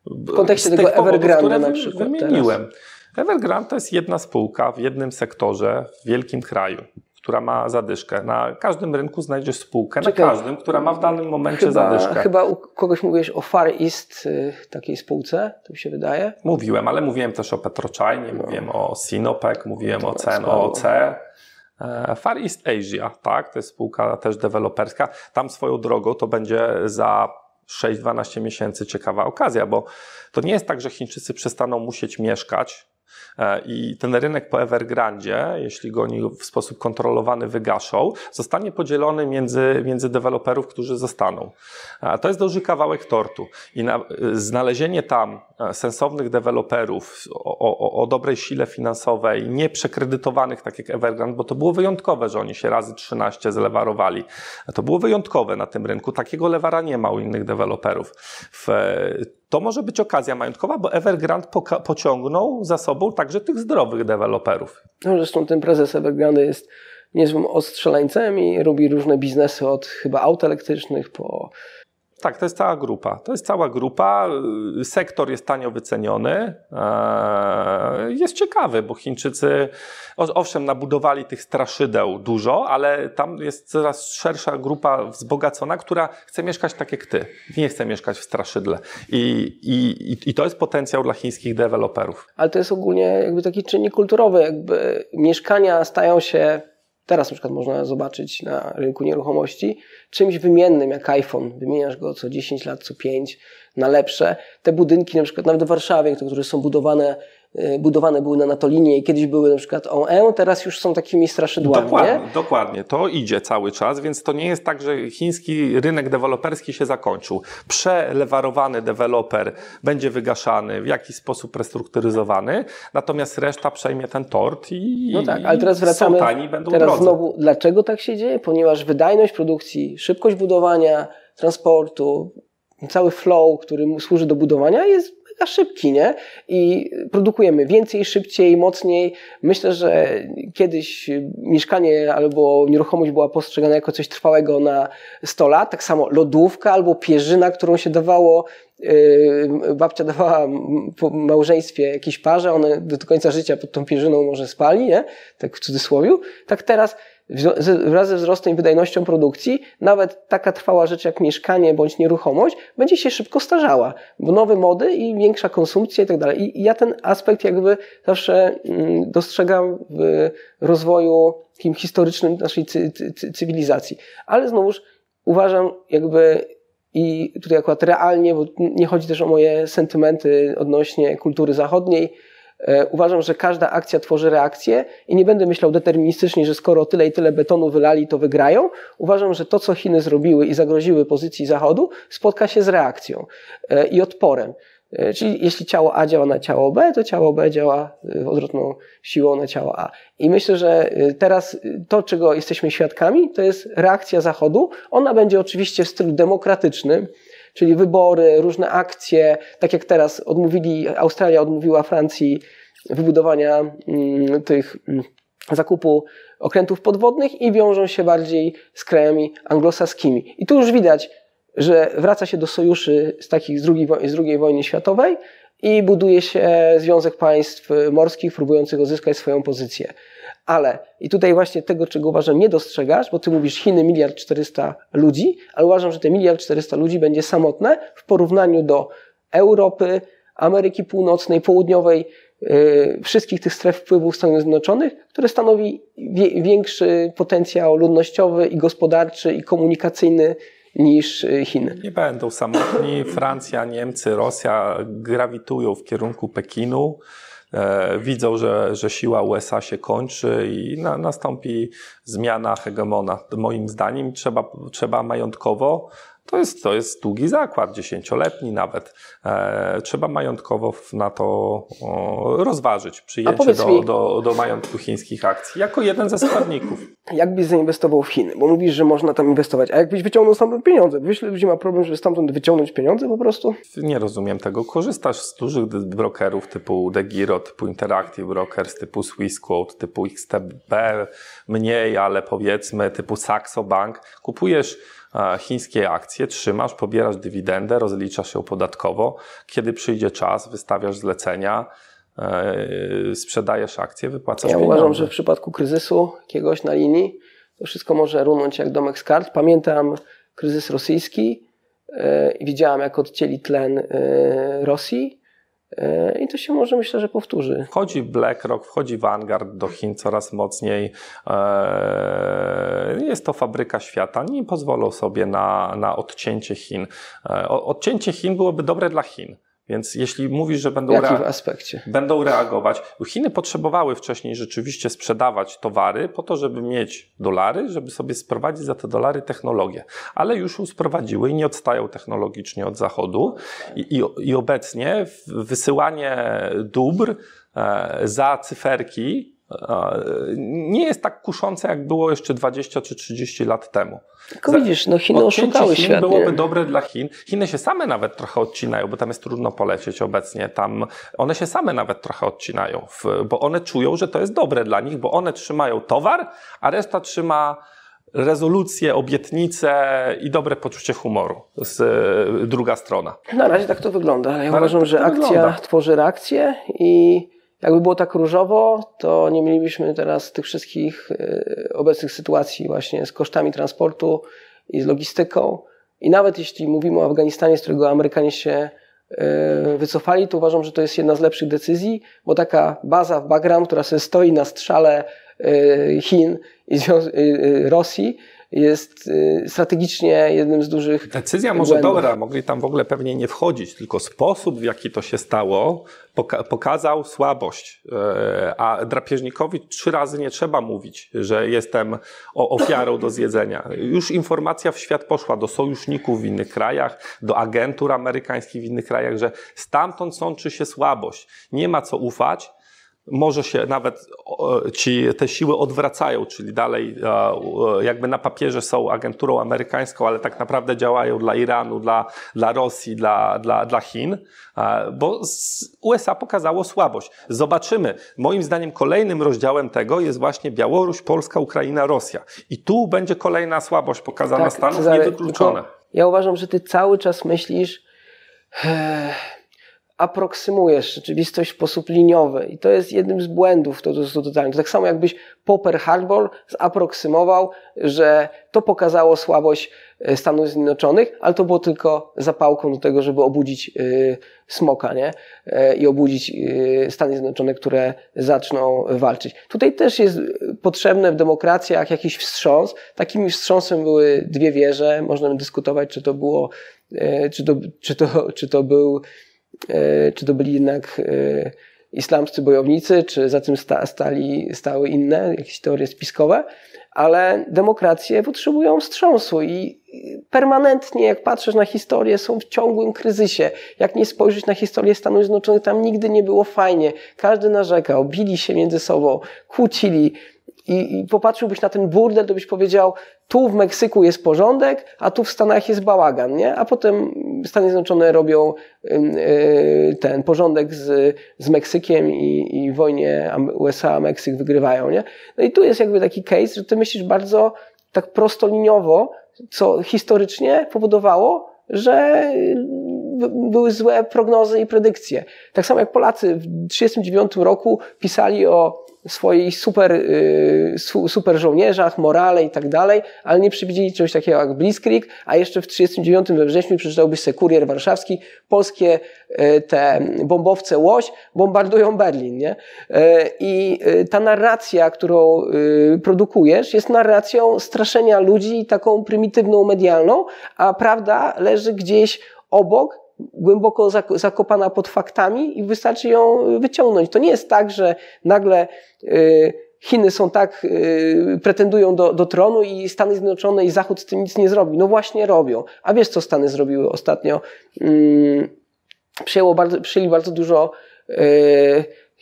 W kontekście tego powodów, Evergrande na przykład. Wymieniłem. Teraz. Evergrande to jest jedna spółka w jednym sektorze, w wielkim kraju, która ma zadyszkę. Na każdym rynku znajdziesz spółkę, Czekaj, na każdym, która ma w danym momencie chyba, zadyszkę. Chyba u kogoś mówiłeś o Far East, y, takiej spółce, to mi się wydaje. Mówiłem, ale mówiłem też o Petrochainie, no. mówiłem o Sinopec, mówiłem o CNOOC. E, Far East Asia, tak, to jest spółka też deweloperska. Tam swoją drogą to będzie za 6-12 miesięcy ciekawa okazja, bo to nie jest tak, że Chińczycy przestaną musieć mieszkać i ten rynek po Evergrandzie, jeśli go oni w sposób kontrolowany wygaszą, zostanie podzielony między, między deweloperów, którzy zostaną. To jest duży kawałek tortu i na, znalezienie tam e, sensownych deweloperów o, o, o, dobrej sile finansowej, nie przekredytowanych tak jak Evergrande, bo to było wyjątkowe, że oni się razy 13 zlewarowali. To było wyjątkowe na tym rynku. Takiego lewara nie ma u innych deweloperów. W, to może być okazja majątkowa, bo Evergrande pociągnął za sobą także tych zdrowych deweloperów. No, zresztą ten prezes Evergrande jest niezłym ostrzelańcem i robi różne biznesy od chyba aut elektrycznych po tak, to jest cała grupa. To jest cała grupa. Sektor jest tanio wyceniony. Eee, jest ciekawy, bo Chińczycy, owszem, nabudowali tych straszydeł dużo, ale tam jest coraz szersza grupa wzbogacona, która chce mieszkać tak jak ty. Nie chce mieszkać w straszydle. I, i, i to jest potencjał dla chińskich deweloperów. Ale to jest ogólnie jakby taki czynnik kulturowy. Jakby mieszkania stają się teraz na przykład można zobaczyć na rynku nieruchomości, czymś wymiennym jak iPhone. Wymieniasz go co 10 lat, co 5 na lepsze. Te budynki na przykład nawet w Warszawie, które są budowane budowane były na Natolinie i kiedyś były na przykład OE, teraz już są takimi straszydłami. Dokładnie, nie? dokładnie. To idzie cały czas, więc to nie jest tak, że chiński rynek deweloperski się zakończył. Przelewarowany deweloper będzie wygaszany, w jakiś sposób restrukturyzowany, natomiast reszta przejmie ten tort i, no tak, ale teraz wracamy, są tani, będą teraz drodzy. znowu, dlaczego tak się dzieje? Ponieważ wydajność produkcji, szybkość budowania, transportu, cały flow, który służy do budowania jest mega szybki, nie? I produkujemy więcej, szybciej, mocniej. Myślę, że kiedyś mieszkanie albo nieruchomość była postrzegana jako coś trwałego na 100 lat, tak samo lodówka albo pierzyna, którą się dawało yy, babcia dawała po małżeństwie jakiejś parze, one do końca życia pod tą pierzyną może spali, nie? Tak w cudzysłowie. Tak teraz wraz ze wzrostem i wydajnością produkcji, nawet taka trwała rzecz jak mieszkanie bądź nieruchomość będzie się szybko starzała, bo nowe mody i większa konsumpcja i tak dalej. I ja ten aspekt jakby zawsze mm, dostrzegam w rozwoju takim historycznym naszej cywilizacji. Ale znowuż uważam jakby i tutaj akurat realnie, bo nie chodzi też o moje sentymenty odnośnie kultury zachodniej, uważam, że każda akcja tworzy reakcję i nie będę myślał deterministycznie, że skoro tyle i tyle betonu wylali, to wygrają. Uważam, że to, co Chiny zrobiły i zagroziły pozycji Zachodu, spotka się z reakcją e, i odporem. E, czyli jeśli ciało A działa na ciało B, to ciało B działa odwrotną siłą na ciało A. I myślę, że teraz to, czego jesteśmy świadkami, to jest reakcja Zachodu. Ona będzie oczywiście w stylu demokratycznym, czyli wybory, różne akcje, tak jak teraz odmówili, Australia odmówiła Francji wybudowania mm, tych mm, zakupu okrętów podwodnych i wiążą się bardziej z krajami anglosaskimi. I tu już widać, że wraca się do sojuszy z takich z II, z II wojny światowej i buduje się Związek Państw Morskich próbujących odzyskać swoją pozycję. Ale i tutaj właśnie tego, czego uważam, nie dostrzegasz, bo ty mówisz Chiny miliard 400 ludzi, ale uważam, że te miliard 400 ludzi będzie samotne w porównaniu do Europy, Ameryki Północnej, Południowej, yy, wszystkich tych stref wpływów Stanów Zjednoczonych, które stanowi wie, większy potencjał ludnościowy i gospodarczy i komunikacyjny niż y, Chiny. Nie będą samotni. Francja, Niemcy, Rosja grawitują w kierunku Pekinu. E, widzą, że, że siła USA się kończy i na, nastąpi zmiana hegemona. Moim zdaniem trzeba, trzeba majątkowo To jest, to jest długi zakład, dziesięcioletni nawet. E, trzeba majątkowo na to o, rozważyć przyjęcie do, mi, do, do majątku chińskich akcji jako jeden ze składników. Jakbyś zainwestował w Chiny? Bo mówisz, że można tam inwestować, a jakbyś wyciągnął stamtąd pieniądze? Wiesz, ludzi ma problem, żeby stamtąd wyciągnąć pieniądze po prostu? Nie rozumiem tego. Korzystasz z dużych brokerów typu DeGiro, typu Interactive Brokers, typu SwissQuote, typu XTB, mniej, ale powiedzmy typu Saxo Bank. Kupujesz chińskie akcje, trzymasz, pobierasz dywidendę, rozliczasz ją podatkowo. Kiedy przyjdzie czas, wystawiasz zlecenia, e, sprzedajesz akcje, wypłacasz ja pieniądze. Ja uważam, że w przypadku kryzysu jakiegoś na linii to wszystko może runąć jak domek z kart. Pamiętam kryzys rosyjski e, i widziałam, jak odcięli tlen e, Rosji I to się może myślę, że powtórzy. Wchodzi BlackRock, wchodzi Vanguard do Chin coraz mocniej. E, jest to fabryka świata. Nie pozwolą sobie na, na odcięcie Chin. E, odcięcie Chin byłoby dobre dla Chin. Więc jeśli mówisz, że będą, rea- aspekcie? będą reagować, Chiny potrzebowały wcześniej rzeczywiście sprzedawać towary po to, żeby mieć dolary, żeby sobie sprowadzić za te dolary technologię, ale już ją sprowadziły i nie odstają technologicznie od Zachodu i, i, i obecnie wysyłanie dóbr e, za cyferki nie jest tak kuszące, jak było jeszcze 20 czy 30 lat temu. Tylko widzisz, no Chiny oszukały Chin świat. byłoby dobre dla Chin. Chiny się same nawet trochę odcinają, bo tam jest trudno polecieć obecnie. Tam one się same nawet trochę odcinają, bo one czują, że to jest dobre dla nich, bo one trzymają towar, a reszta trzyma rezolucje, obietnice i dobre poczucie humoru. Druga strona. Na razie tak to wygląda, ja uważam, tak że akcja wygląda. tworzy reakcję i jakby było tak różowo, to nie mielibyśmy teraz tych wszystkich e, obecnych sytuacji właśnie z kosztami transportu i z logistyką. I nawet jeśli mówimy o Afganistanie, z którego Amerykanie się e, wycofali, to uważam, że to jest jedna z lepszych decyzji, bo taka baza w Bagram, która sobie stoi na strzale e, Chin i Rosji, jest y, strategicznie jednym z dużych. Decyzja może błędów. dobra, mogli tam w ogóle pewnie nie wchodzić, tylko sposób, w jaki to się stało, poka pokazał słabość. E, a drapieżnikowi trzy razy nie trzeba mówić, że jestem ofiarą do zjedzenia. Już informacja w świat poszła do sojuszników w innych krajach, do agentur amerykańskich w innych krajach, że stamtąd sączy się słabość. Nie ma co ufać może się nawet ci, te siły odwracają, czyli dalej jakby na papierze są agenturą amerykańską, ale tak naprawdę działają dla Iranu, dla, dla Rosji, dla, dla, dla Chin, bo USA pokazało słabość. Zobaczymy. Moim zdaniem kolejnym rozdziałem tego jest właśnie Białoruś, Polska, Ukraina, Rosja. I tu będzie kolejna słabość pokazana tak, Stanów, Cezary, niewykluczone. Ja uważam, że ty cały czas myślisz aproksymujesz rzeczywistość w sposób liniowy i to jest jednym z błędów, to, to, to. To tak samo jakbyś Popper Hardball zaproksymował, że to pokazało słabość e, Stanów Zjednoczonych, ale to było tylko zapałką do tego, żeby obudzić y, smoka, nie? Y, I obudzić Stany Zjednoczone, które zaczną walczyć. Tutaj też jest potrzebne w demokracjach jakiś wstrząs. Takim wstrząsem były dwie wieże. Można dyskutować, czy to było, czy to, czy to, czy to był E, czy to byli jednak e, islamscy bojownicy, czy za tym stali, stały inne, jakieś teorie spiskowe, ale demokracje potrzebują wstrząsu i permanentnie, jak patrzysz na historię, są w ciągłym kryzysie. Jak nie spojrzeć na historię Stanów Zjednoczonych, tam nigdy nie było fajnie. Każdy narzekał, bili się między sobą, kłócili, i, i popatrzyłbyś na ten burdel, to byś powiedział, tu w Meksyku jest porządek, a tu w Stanach jest bałagan, nie? A potem Stany Zjednoczone robią y, ten porządek z, z Meksykiem i, i wojnie USA-Meksyk wygrywają, nie? No i tu jest jakby taki case, że ty myślisz bardzo tak prostoliniowo, co historycznie powodowało, że były złe prognozy i predykcje. Tak samo jak Polacy w 1939 roku pisali o swoich super, y, super żołnierzach, morale i tak dalej, ale nie przewidzieli czegoś takiego jak Blitzkrieg, a jeszcze w 1939 we wrześniu przeczytałbyś sobie Kurier Warszawski, polskie y, te bombowce Łoś bombardują Berlin, nie? Y, I ta narracja, którą produkujesz, jest narracją straszenia ludzi taką prymitywną medialną, a prawda leży gdzieś obok głęboko zakopana pod faktami i wystarczy ją wyciągnąć. To nie jest tak, że nagle y, Chiny są tak, yy, pretendują do, do tronu i Stany Zjednoczone i Zachód z tym nic nie zrobi. No właśnie robią. A wiesz, co Stany zrobiły ostatnio? Yy, przyjęło bardzo, przyjęli bardzo dużo yy,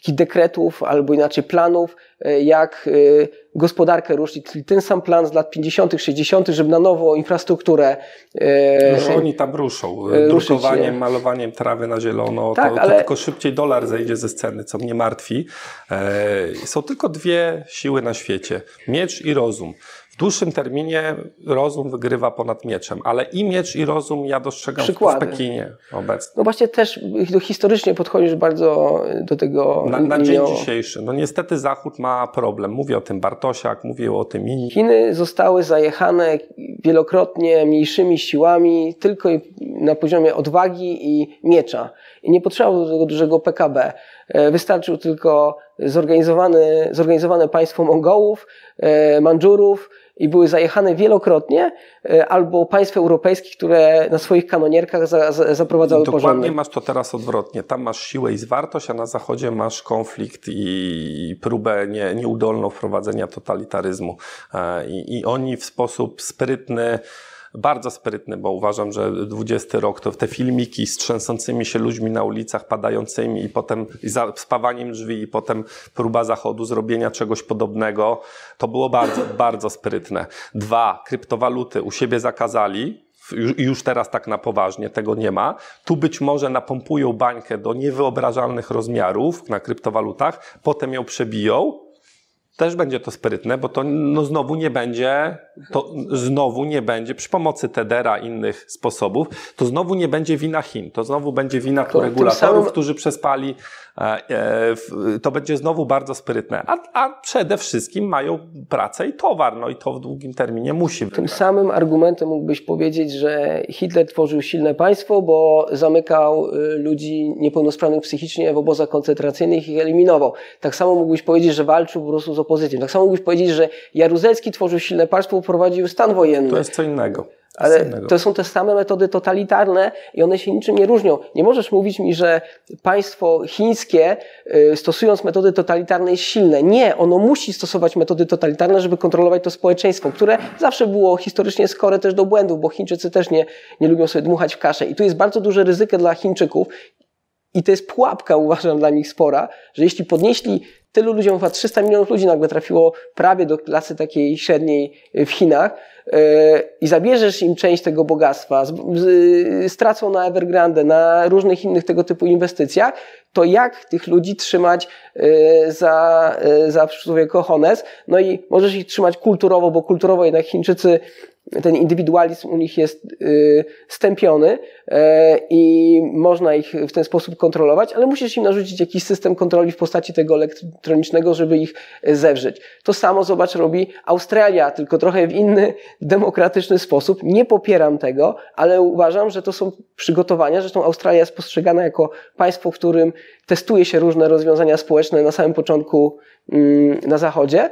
takich dekretów albo inaczej planów, e, jak e, gospodarkę ruszyć. Czyli ten sam plan z lat 50., 60., żeby na nowo infrastrukturę. No, oni tam ruszą. Drukowaniem, malowaniem trawy na zielono. Tak, to, ale... to tylko szybciej dolar zejdzie ze sceny, co mnie martwi. Są tylko dwie siły na świecie: miecz i rozum dłuższym terminie rozum wygrywa ponad mieczem, ale i miecz, i rozum ja dostrzegam Przykłady. w Pekinie obecnie. No właśnie też historycznie podchodzisz bardzo do tego. Na, na dzień dzisiejszy. No niestety Zachód ma problem. Mówię o tym Bartosiak, mówię o tym inni. Chiny zostały zajechane wielokrotnie mniejszymi siłami tylko na poziomie odwagi i miecza. I nie trzeba do tego dużego PKB. E, wystarczył tylko zorganizowany, zorganizowane państwo Mongołów, e, Mandżurów, i były zajechane wielokrotnie, e, albo państw europejskich, które na swoich kanonierkach za, za, zaprowadzały Dokładnie porządek. Dokładnie masz to teraz odwrotnie. Tam masz siłę i zwartość, a na zachodzie masz konflikt i próbę nie, nieudolną wprowadzenia totalitaryzmu. E, I, I oni w sposób sprytny bardzo sprytny, bo uważam, że 20 rok to te filmiki z trzęsącymi się ludźmi na ulicach, padającymi i potem spawaniem drzwi i potem próba zachodu zrobienia czegoś podobnego, to było bardzo, bardzo sprytne. Dwa, kryptowaluty u siebie zakazali, już teraz tak na poważnie tego nie ma. Tu być może napompują bańkę do niewyobrażalnych rozmiarów na kryptowalutach, potem ją przebiją, też będzie to sprytne, bo to no, znowu nie będzie, to znowu nie będzie przy pomocy Tedera i innych sposobów, to znowu nie będzie wina Chin, to znowu będzie wina to regulatorów, samym... którzy przespali E, e, to będzie znowu bardzo sprytne. A, a przede wszystkim mają pracę i towar, no i to w długim terminie musi być. Tym samym argumentem mógłbyś powiedzieć, że Hitler tworzył silne państwo, bo zamykał y, ludzi niepełnosprawnych psychicznie w obozach koncentracyjnych i ich eliminował. Tak samo mógłbyś powiedzieć, że walczył po prostu z opozycją. Tak samo mógłbyś powiedzieć, że Jaruzelski tworzył silne państwo, prowadził stan wojenny. To jest co innego. Ale to są te same metody totalitarne i one się niczym nie różnią. Nie możesz mówić mi, że państwo chińskie, y, stosując metody totalitarne, jest silne. Nie, ono musi stosować metody totalitarne, żeby kontrolować to społeczeństwo, które zawsze było historycznie skore też do błędów, bo Chińczycy też nie, nie lubią sobie dmuchać w kaszę. I tu jest bardzo duże ryzyko dla Chińczyków. I to jest pułapka, uważam, dla nich spora, że jeśli podnieśli tylu ludziom, chyba 300 milionów ludzi nagle trafiło prawie do klasy takiej średniej w Chinach, i zabierzesz im część tego bogactwa, stracą na Evergrande, na różnych innych tego typu inwestycjach, to jak tych ludzi trzymać e, za, e, za człowieka hones? No i możesz ich trzymać kulturowo, bo kulturowo jednak Chińczycy ten indywidualizm u nich jest y, stępiony e, i można ich w ten sposób kontrolować, ale musisz im narzucić jakiś system kontroli w postaci tego elektronicznego, żeby ich zewrzeć. To samo, zobacz, robi Australia, tylko trochę w inny, demokratyczny sposób. Nie popieram tego, ale uważam, że to są przygotowania. Zresztą Australia jest postrzegana jako państwo, w którym testuje się różne rozwiązania społeczne na samym początku mm, na Zachodzie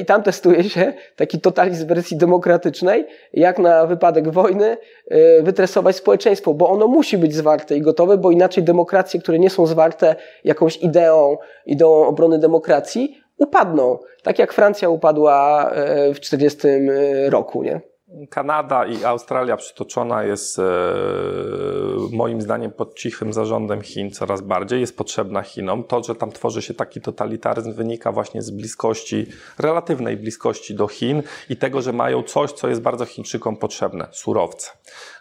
i tam testuje się taki totalizm wersji demokratycznej, jak na wypadek wojny e, wytresować społeczeństwo, bo ono musi być zwarte i gotowe, bo inaczej demokracje, które nie są zwarte jakąś ideą, ideą obrony demokracji, upadną. Tak jak Francja upadła e, w 40 roku, nie? Kanada i Australia przytoczona jest e, moim zdaniem pod cichym zarządem Chin coraz bardziej, jest potrzebna Chinom. To, że tam tworzy się taki totalitaryzm wynika właśnie z bliskości, relatywnej bliskości do Chin i tego, że mają coś, co jest bardzo Chińczykom potrzebne, surowce.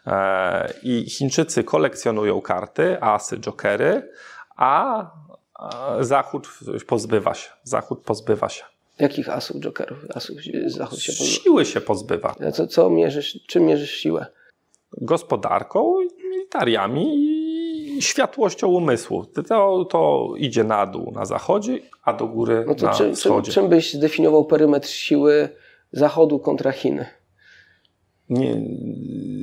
E, I Chińczycy kolekcjonują karty, asy, jokery, a Zachód pozbywa się. Zachód pozbywa się. Jakich asów, jokerów? Asów zachód się pozbywa? Siły się pozbywa. Co, co mierzysz, czym mierzysz siłę? Gospodarką, militariami i światłością umysłu. To, to idzie na dół na zachodzie, a do góry no to na czym, wschodzie. Czym, czym byś zdefiniował perymetr siły zachodu kontra Chiny? Nie,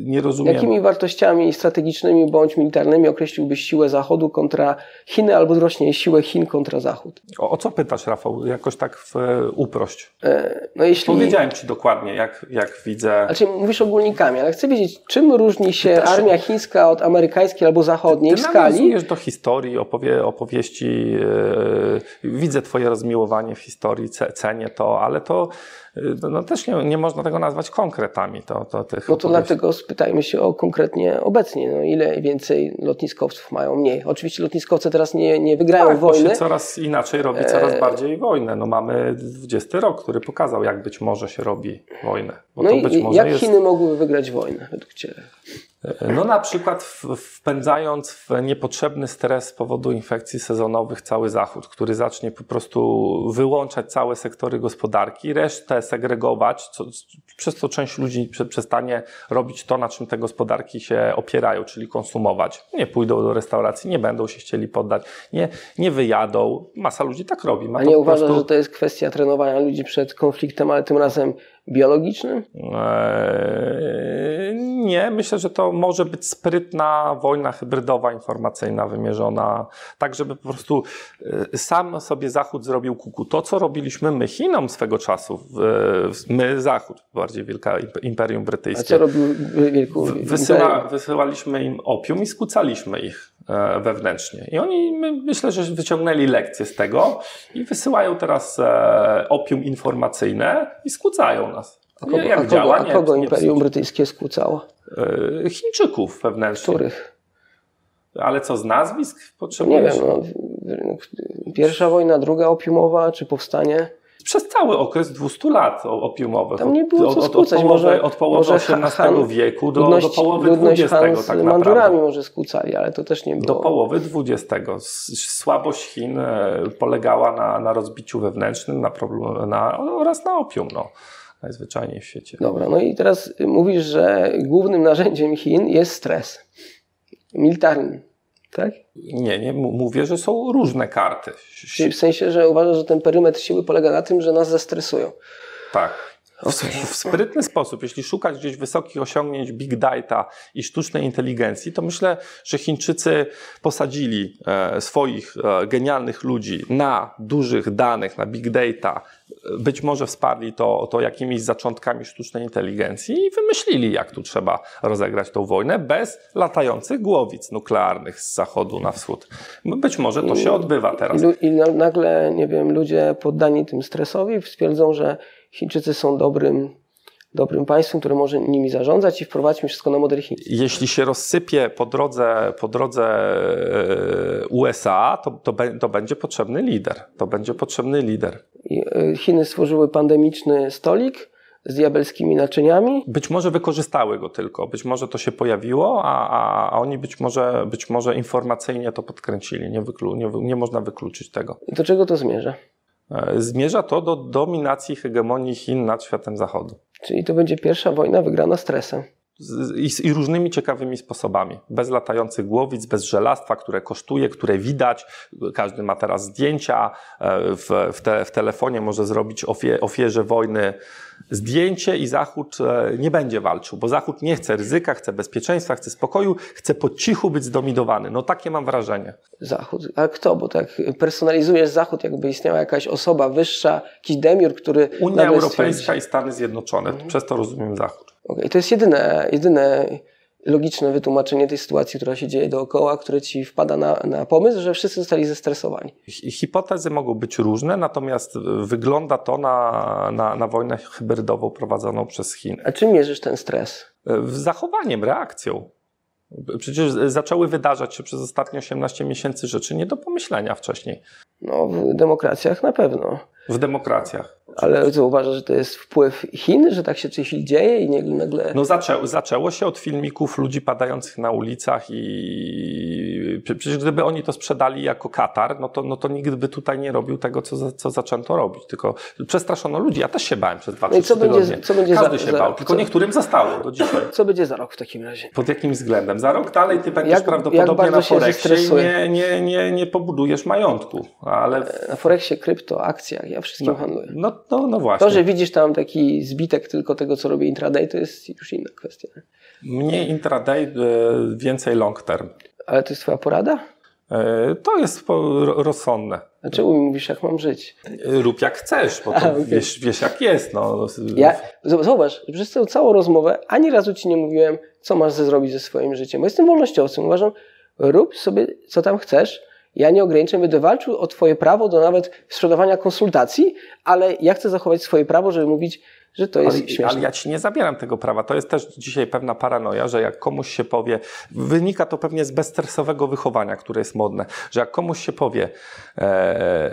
nie rozumiem. Jakimi wartościami strategicznymi bądź militarnymi określiłbyś siłę Zachodu kontra Chiny, albo odwrotnie siłę Chin kontra Zachód? O, o co pytasz, Rafał? Jakoś tak w, e, uprość. E, no jeśli... Powiedziałem Ci dokładnie, jak, jak widzę. Znaczy, mówisz ogólnikami, ale chcę wiedzieć, czym różni się też... armia chińska od amerykańskiej albo zachodniej ty, ty w skali? nawiązujesz do historii, opowie, opowieści. Yy, widzę Twoje rozmiłowanie w historii, cenię to, ale to no też nie, nie można tego nazwać konkretami. To, to tych no to dlatego spytajmy się o konkretnie obecnie, no ile więcej lotniskowców mają mniej. Oczywiście lotniskowce teraz nie, nie wygrają tak, wojny. Bo się coraz inaczej robi, coraz e... bardziej wojnę. No mamy 20 rok, który pokazał, jak być może się robi wojnę. Bo no i jak jest... Chiny mogłyby wygrać wojnę według Ciebie? No na przykład wpędzając w niepotrzebny stres z powodu infekcji sezonowych cały Zachód, który zacznie po prostu wyłączać całe sektory gospodarki, resztę segregować, co, przez co część ludzi przestanie robić to, na czym te gospodarki się opierają, czyli konsumować. Nie pójdą do restauracji, nie będą się chcieli poddać, nie, nie wyjadą. Masa ludzi tak robi. Ma A nie uważasz, prostu... że to jest kwestia trenowania ludzi przed konfliktem, ale tym razem biologicznym? Eee, nie, myślę, że to może być sprytna wojna hybrydowa, informacyjna, wymierzona tak, żeby po prostu e, sam sobie Zachód zrobił kuku. To, co robiliśmy my Chinom swego czasu, my Zachód, bardziej Wielka Imperium Brytyjskie. A co robił Wielku Wysyła, Wysyłaliśmy im opium i skucaliśmy ich wewnętrznie. I oni, my, myślę, że wyciągnęli lekcje z tego i wysyłają teraz e, opium informacyjne i skłucają nas. A kogo, Jak a kogo, działa? A kogo Imperium Brytyjskie skłócało? E, Chińczyków wewnętrznie. Których? Ale co, z nazwisk potrzebujesz? Nie wiem, no, pierwsza wojna, druga opiumowa, czy powstanie? Przez cały okres 200 lat opiumowych. Tam nie było co skłócać. Od, od, może, od połowy XVIII wieku do, ludność, do połowy XX tak naprawdę. Mandurami może skłócali, ale to też nie było. Do połowy XX. Słabość Chin e, polegała na, na rozbiciu wewnętrznym na problem, na, oraz na opium. No najzwyczajniej w świecie. Dobra, no i teraz mówisz, że głównym narzędziem Chin jest stres militarny, tak? Nie, nie, mówię, że są różne karty. Czyli w sensie, że uważasz, że ten perymetr siły polega na tym, że nas zestresują. Tak. W, w, sprytny sposób, jeśli szukać gdzieś wysokich osiągnięć big data i sztucznej inteligencji, to myślę, że Chińczycy posadzili e, swoich e, genialnych ludzi na dużych danych, na big data, być może wsparli to, to jakimiś zaczątkami sztucznej inteligencji i wymyślili, jak tu trzeba rozegrać tą wojnę bez latających głowic nuklearnych z zachodu na wschód. Być może to się odbywa teraz. I, nagle, nie wiem, ludzie poddani tym stresowi stwierdzą, że Chińczycy są dobrym dobrym państwem, które może nimi zarządzać i wprowadźmy wszystko na model chiński. Jeśli się rozsypie po drodze, po drodze e, USA, to, to, to będzie potrzebny lider. To będzie potrzebny lider. E, Chiny stworzyły pandemiczny stolik, z diabelskimi naczyniami. Być może wykorzystały go tylko, być może to się pojawiło, a, a, a oni być może, być może informacyjnie to podkręcili. Nie, wyklu, nie, nie można wykluczyć tego. I do czego to zmierza? E, zmierza to do dominacji hegemonii Chin nad światem zachodu. Czyli to będzie pierwsza wojna wygrana stresem. I, I, różnymi ciekawymi sposobami. Bez latających głowic, bez żelastwa, które kosztuje, które widać. Każdy ma teraz zdjęcia. E, w, w, te, w telefonie może zrobić ofie, ofierze wojny zdjęcie i Zachód e, nie będzie walczył, bo Zachód nie chce ryzyka, chce bezpieczeństwa, chce spokoju, chce po cichu być zdominowany. No takie mam wrażenie. Zachód. A kto? Bo tak personalizujesz Zachód, jakby istniała jakaś osoba wyższa, jakiś demiur, który... Unia Europejska stwierdzi... i Stany Zjednoczone. Mhm. Przez to rozumiem Zachód. Okay. To jest jedyne, jedyne logiczne wytłumaczenie tej sytuacji, która się dzieje dookoła, które ci wpada na, na pomysł, że wszyscy zostali zestresowani. Hipotezy mogą być różne, natomiast wygląda to na, na, na wojnę hybrydową prowadzoną przez Chiny. A czym mierzysz ten stres? Zachowaniem, reakcją. Przecież zaczęły wydarzać się przez ostatnie 18 miesięcy rzeczy nie do pomyślenia wcześniej. No, w demokracjach na pewno. W demokracjach. Ale co uważasz, że to jest wpływ Chin, że tak się coś dzieje i nagle. No zaczę, zaczęło się od filmików ludzi padających na ulicach i Przecież gdyby oni to sprzedali jako Katar, no to, no to nikt by tutaj nie robił tego, co, co zaczęto robić. Tylko przestraszono ludzi. Ja też się bałem przez dwa, No trzy co będzie- tygodnie. co będzie Każdy za- się za- bał, tylko co- niektórym zostało do dzisiaj. Co będzie za rok w takim razie? Pod jakim względem? Za rok dalej ty będziesz Jak- jak prawdopodobnie bardzo na Forexie i nie, nie, nie, nie pobudujesz majątku. Ale Na Forexie, krypto, akcjach, ja wszystkim no, handluję. no, no, no właśnie. To, że widzisz tam taki zbitek tylko tego, co robi intraday, to jest już inna kwestia. Mniej intraday, e, więcej long term. Ale to jest twoja porada? E, To jest rozsądne. Dlaczego mi mówisz, jak mam żyć? Rób jak chcesz, bo to A, okej. wiesz, wiesz jak jest. No. Ja, zobacz, przez tę całą rozmowę ani razu ci nie mówiłem, co masz zrobić ze swoim życiem. Bo jestem wolnościowcem. Uważam, rób sobie, co tam chcesz. Ja nie ograniczam, będę walczył o twoje prawo do nawet sprzedawania konsultacji, ale ja chcę zachować swoje prawo, żeby mówić, że to jest Ale, śmieszne. ale ja ci nie zabieram tego prawa. To jest też dzisiaj pewna paranoja, że jak komuś się powie, wynika to pewnie z bezstresowego wychowania, które jest modne, że jak komuś się powie, e,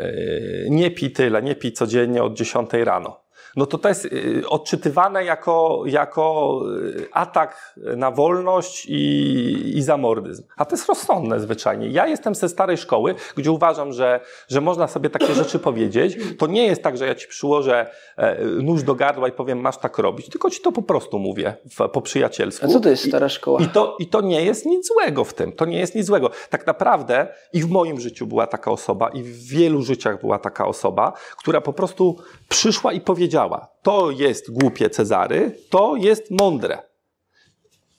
nie pij tyle, nie pij codziennie od 10 rano. No to to jest y, odczytywane jako, jako y, atak na wolność i, i zamordyzm. A to jest rozsądne zwyczajnie. Ja jestem ze starej szkoły, gdzie uważam, że, że można sobie takie rzeczy powiedzieć. To nie jest tak, że ja ci przyłożę e, nóż do gardła i powiem, masz tak robić, tylko ci to po prostu mówię w, po przyjacielsku. A co to jest I- stara szkoła? i to, I to nie jest nic złego w tym. To nie jest nic złego. Tak naprawdę i w moim życiu była taka osoba, i w wielu życiach była taka osoba, która po prostu przyszła i powiedziała: To jest głupie Cezary, to jest mądre.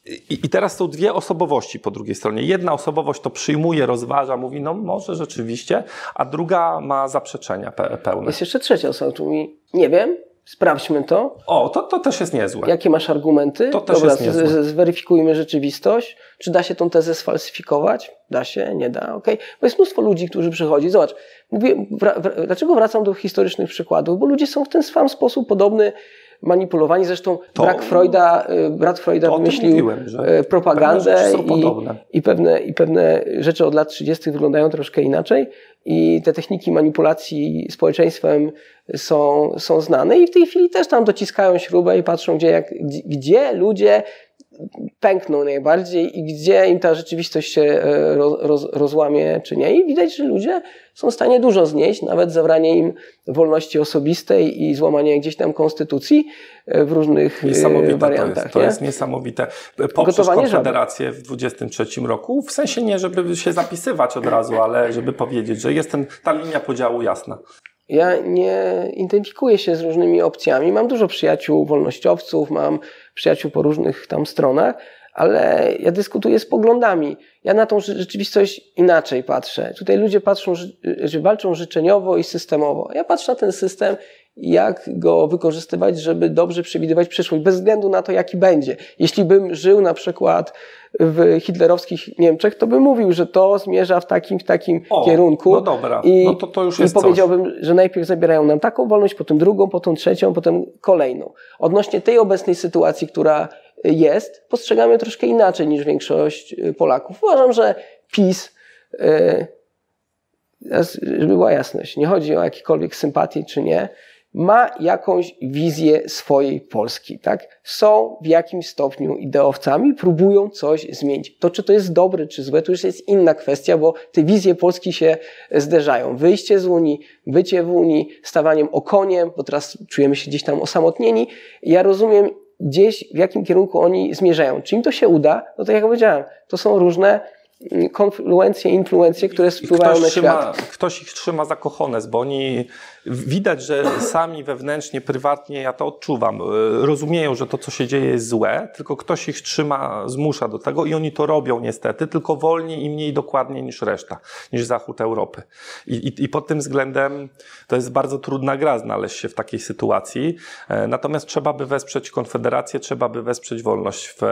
I, I teraz są dwie osobowości po drugiej stronie. Jedna osobowość to przyjmuje, rozważa, mówi, no może rzeczywiście, a druga ma zaprzeczenia pe pełne. Jest jeszcze trzecia osoba, która mówi, nie wiem, sprawdźmy to. O, to, to też jest niezłe. Jakie masz argumenty? To też Dobra, jest niezłe. zweryfikujmy rzeczywistość. Czy da się tą tezę sfalsyfikować? Da się, nie da, okej. Bo jest mnóstwo ludzi, którzy przychodzi. Zobacz, mówię, wra- dlaczego wracam do historycznych przykładów? Bo ludzie są w ten sam sposób podobny manipulowani. Zresztą To- brak Freuda, y, brat Freuda wymyślił mówiłem, y, pewne propagandę i, i, pewne, i pewne rzeczy od lat 30. wyglądają troszkę inaczej i te techniki manipulacji społeczeństwem są, są znane i w tej chwili też tam dociskają śrubę i patrzą, gdzie, jak, gdzie ludzie pękną najbardziej i gdzie im ta rzeczywistość się e, roz, roz, rozłamie czy nie. I widać, że ludzie są w stanie dużo znieść, nawet zabranie im wolności osobistej i złamanie gdzieś tam konstytucji e, w różnych e, Niesamowite to wariantach. jest. To nie? jest niesamowite. Poprzez Gotowanie Konfederację w 23 roku, w sensie nie, żeby się zapisywać od razu, ale żeby powiedzieć, że jest ten, ta linia podziału jasna. Ja nie identyfikuję się z różnymi opcjami. Mam dużo przyjaciół wolnościowców, mam przyjaciół po różnych tam stronach, ale ja dyskutuję z poglądami. Ja na tą rze- rzeczywistość inaczej patrzę. Tutaj ludzie patrzą, że walczą życzeniowo i systemowo. Ja patrzę na ten system jak go wykorzystywać, żeby dobrze przewidywać przyszłość, bez względu na to, jaki będzie. Jeśli bym żył na przykład w hitlerowskich Niemczech, to bym mówił, że to zmierza w takim, w takim O, kierunku. no dobra, I, no to to już i jest coś. powiedziałbym, że najpierw zabierają nam taką wolność, potem drugą, potem trzecią, potem kolejną. Odnośnie tej obecnej sytuacji, która jest, postrzegamy troszkę inaczej niż większość y, Polaków. Uważam, że PiS, y, żeby była jasność, nie chodzi o jakiekolwiek sympatie czy nie, ma jakąś wizję swojej Polski, tak? Są w jakimś stopniu ideowcami, próbują coś zmienić. To, czy to jest dobre, czy złe, to już jest inna kwestia, bo te wizje Polski się zderzają. Wyjście z Unii, bycie w Unii, stawaniem okoniem, bo teraz czujemy się gdzieś tam osamotnieni. Ja rozumiem gdzieś, w jakim kierunku oni zmierzają. Czy im to się uda? No to jak powiedziałem, to są różne mm, konfluencje, influencje, które I wpływają na ktoś, trzyma, świat. ktoś ich trzyma za kochones, bo oni widać, że sami wewnętrznie, prywatnie, ja to odczuwam, y, rozumieją, że to, co się dzieje, jest złe, tylko ktoś ich trzyma, zmusza do tego i oni to robią niestety, tylko wolniej i mniej dokładnie niż reszta, niż Zachód Europy. I, i, i pod tym względem to jest bardzo trudna gra znaleźć się w takiej sytuacji. E, Natomiast trzeba by wesprzeć Konfederację, trzeba by wesprzeć wolność. W,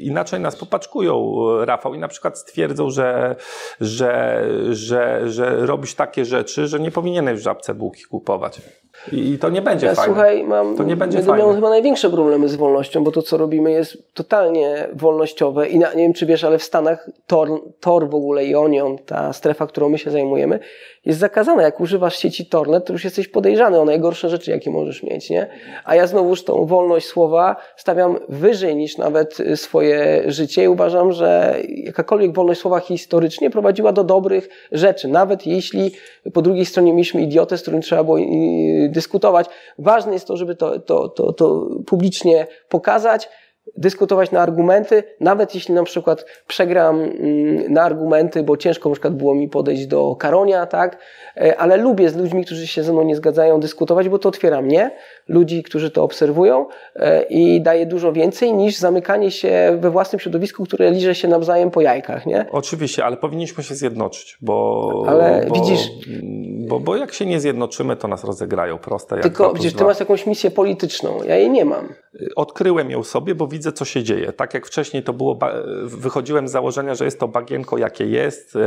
inaczej nas popaczkują, e, Rafał, i na przykład stwierdzą, że, że, że, że robisz takie rzeczy, że nie powinieneś w żabce bułki kupować. I to nie będzie Ja fajne. słuchaj, mam, To nie będzie będę miał fajne. chyba największe problemy z wolnością, bo to, co robimy, jest totalnie wolnościowe i na, nie wiem, czy wiesz, ale w Stanach Tor, Tor w ogóle i Onion, ta strefa, którą my się zajmujemy, jest zakazana. Jak używasz sieci Tornet, to już jesteś podejrzany o najgorsze rzeczy, jakie możesz mieć, nie? A ja znowuż tą wolność słowa stawiam wyżej niż nawet y, swoje życie i uważam, że jakakolwiek wolność słowa historycznie prowadziła do dobrych rzeczy, nawet jeśli po drugiej stronie mieliśmy idiotę, z którym trzeba było y, dyskutować. Ważne jest to, żeby to, to, to, to publicznie pokazać, dyskutować na argumenty, nawet jeśli na przykład przegram mm, na argumenty, bo ciężko na przykład było mi podejść do Karonia, tak, E, ale lubię z ludźmi, którzy się ze mną nie zgadzają, dyskutować, bo to otwiera mnie, ludzi, którzy to obserwują e, i daje dużo więcej niż zamykanie się we własnym środowisku, które liże się nawzajem po jajkach, nie? Oczywiście, ale powinniśmy się zjednoczyć, bo, Ale bo, widzisz- bo, bo jak się nie zjednoczymy, to nas rozegrają proste Tylko widzisz, ty masz jakąś misję polityczną, ja jej nie mam. Odkryłem ją sobie, bo widzę, co się dzieje. Tak jak wcześniej to było, ba- wychodziłem z założenia, że jest to bagienko, jakie jest e,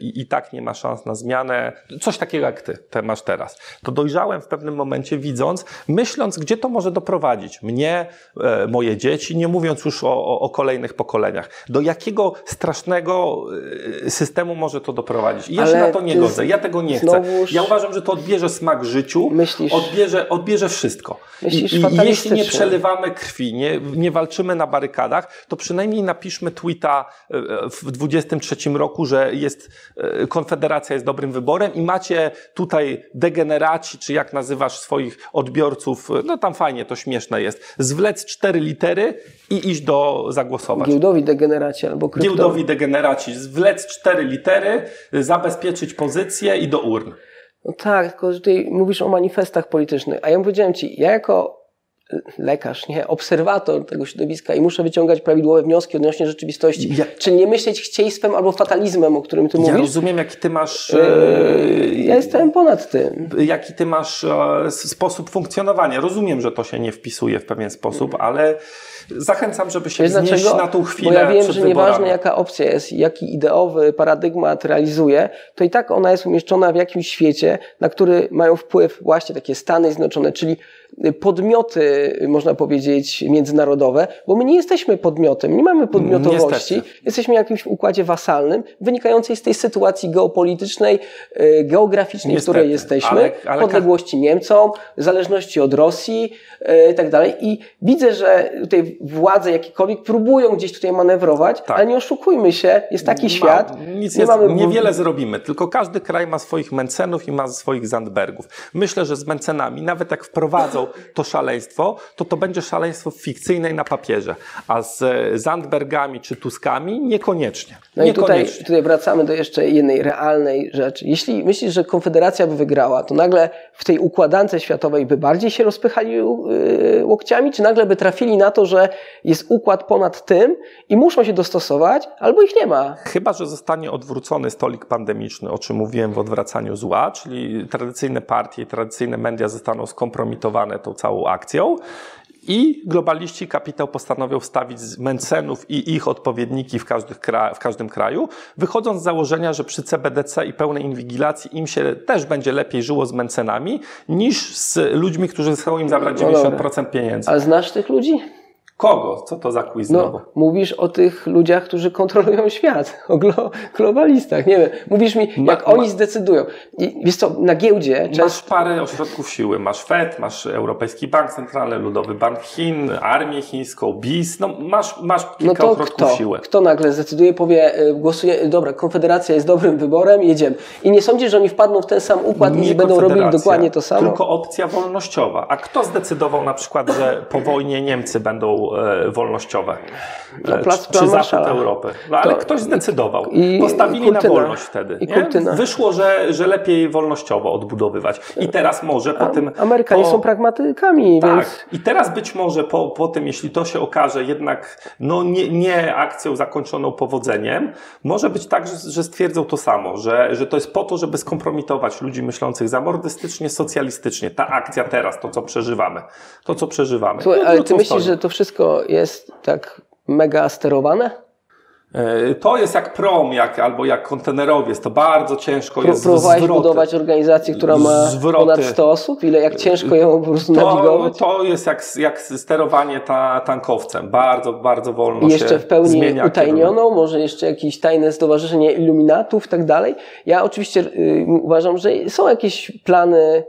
i, i tak nie ma szans na zmianę. Coś takiego jak ty te masz teraz. To dojrzałem w pewnym momencie, widząc, myśląc, gdzie to może doprowadzić. Mnie, e, moje dzieci, nie mówiąc już o, o, o kolejnych pokoleniach. Do jakiego strasznego e, systemu może to doprowadzić. I ja się Ale na to nie godzę. Ja tego nie chcę. Ja uważam, że to odbierze smak życiu, Myślisz- odbierze, odbierze wszystko. Myślisz I, I jeśli nie przelewamy krwi, nie, nie walczymy na barykadach, to przynajmniej napiszmy tweeta e, w 23 roku, że jest Konfederacja jest dobrym wyborem i macie tutaj degeneraci, czy jak nazywasz swoich odbiorców, no tam fajnie, to śmieszne jest, zwlec cztery litery i iść do zagłosować. Giełdowi degeneraci albo krypto. Giełdowi degeneraci, zwlec cztery litery, zabezpieczyć pozycję i do urn. No tak, tylko tutaj mówisz o manifestach politycznych, a ja powiedziałem ci, ja jako lekarz, nie, obserwator tego środowiska i muszę wyciągać prawidłowe wnioski odnośnie rzeczywistości, Ja- czyli nie myśleć chcieństwem albo fatalizmem, o którym ty Ja mówisz. rozumiem, jaki ty masz... Yy, ja jestem ponad tym. jaki ty masz e, sposób funkcjonowania. Rozumiem, że to się nie wpisuje w pewien sposób, ale zachęcam, żeby się Wiesz wznieść dlaczego? na tą chwilę Bo ja wiem, że nieważne jaka opcja jest, jaki ideowy paradygmat realizuje, to i tak ona jest umieszczona w jakimś świecie, na który mają wpływ właśnie takie Stany Zjednoczone, czyli podmioty, można powiedzieć, międzynarodowe, bo my nie jesteśmy podmiotem, nie mamy podmiotowości, Niestety. jesteśmy w jakimś układzie wasalnym, wynikającej z tej sytuacji geopolitycznej, e, geograficznej, w Niestety, której jesteśmy, ale- ale podległości Niemcom, zależności od Rosji e, i tak dalej. I widzę, że tutaj władze jakiekolwiek próbują gdzieś tutaj manewrować, Tak. ale nie oszukujmy się, jest taki świat. Ma, nic nie jest, mamy niewiele zrobimy, tylko każdy kraj ma swoich Mencenów i ma swoich Zandbergów. Myślę, że z Mencenami, nawet jak wprowadzą to szaleństwo, to to będzie szaleństwo fikcyjne i na papierze, a z Zandbergami czy Tuskami niekoniecznie. No i tutaj, niekoniecznie. tutaj wracamy do jeszcze jednej realnej rzeczy. Jeśli myślisz, że Konfederacja by wygrała, to nagle w tej układance światowej by bardziej się rozpychali yy, łokciami, czy nagle by trafili na to, że jest układ ponad tym i muszą się dostosować, albo ich nie ma. Chyba, że zostanie odwrócony stolik pandemiczny, o czym mówiłem w odwracaniu zła, czyli tradycyjne partie i tradycyjne media zostaną skompromitowane tą całą akcją. I globaliści kapitał postanowią wstawić z Mencenów i ich odpowiedniki w, kra- w każdym kraju, wychodząc z założenia, że przy CBDC i pełnej inwigilacji im się też będzie lepiej żyło z Mencenami niż z ludźmi, którzy chcą im zabrać No dobra. 90% pieniędzy. Ale znasz tych ludzi? Kogo? Co to za quiz znowu? No, mówisz o tych ludziach, którzy kontrolują świat, o glo globalistach. Nie wiem, mówisz mi, Ma- jak oni ma- zdecydują. I wiesz co, na giełdzie często Masz parę ośrodków siły. Masz FED, masz Europejski Bank Centralny, Ludowy Bank Chin, Armię Chińską, BIS. No masz, masz No kilka to ośrodków kto? siły. Kto nagle zdecyduje, powie, y, głosuje, y, dobra, Konfederacja jest dobrym wyborem, jedziemy. I nie sądzisz, że oni wpadną w ten sam układ i Nie będą robili dokładnie to samo? Tylko opcja wolnościowa. A kto zdecydował na przykład, że po wojnie Niemcy będą e, wolnościowe? No, E, plac- czy czy Zachód. Europy? No ale To- ktoś zdecydował. i Postawili na Kurtyna. wolność wtedy. I. Wyszło, że, że lepiej wolnościowo odbudowywać. I teraz może po tym... Amerykanie po... są pragmatykami, Tak. więc I teraz być może po, po tym, jeśli to się okaże jednak no nie, nie akcją zakończoną powodzeniem, może być tak, że, że stwierdzą to samo, że, że to jest po to, żeby skompromitować ludzi myślących zamordystycznie, socjalistycznie. Ta akcja teraz, to co przeżywamy. To co przeżywamy. Słuchaj, I ale ty myślisz, że to wszystko jest tak mega sterowane? E, to jest jak prom, jak, albo jak kontenerowiec, to bardzo ciężko jest Próbowałeś zwroty. budować organizację, która ma Zwroty. ponad 100 osób? Ile, jak ciężko ją po prostu To, nawigować? to jest jak, jak sterowanie ta, tankowcem. Bardzo, bardzo wolno I jeszcze się w pełni zmienia kierunek. utajnioną, może jeszcze jakieś tajne stowarzyszenie iluminatów i tak dalej. Ja oczywiście y, uważam, że są jakieś plany,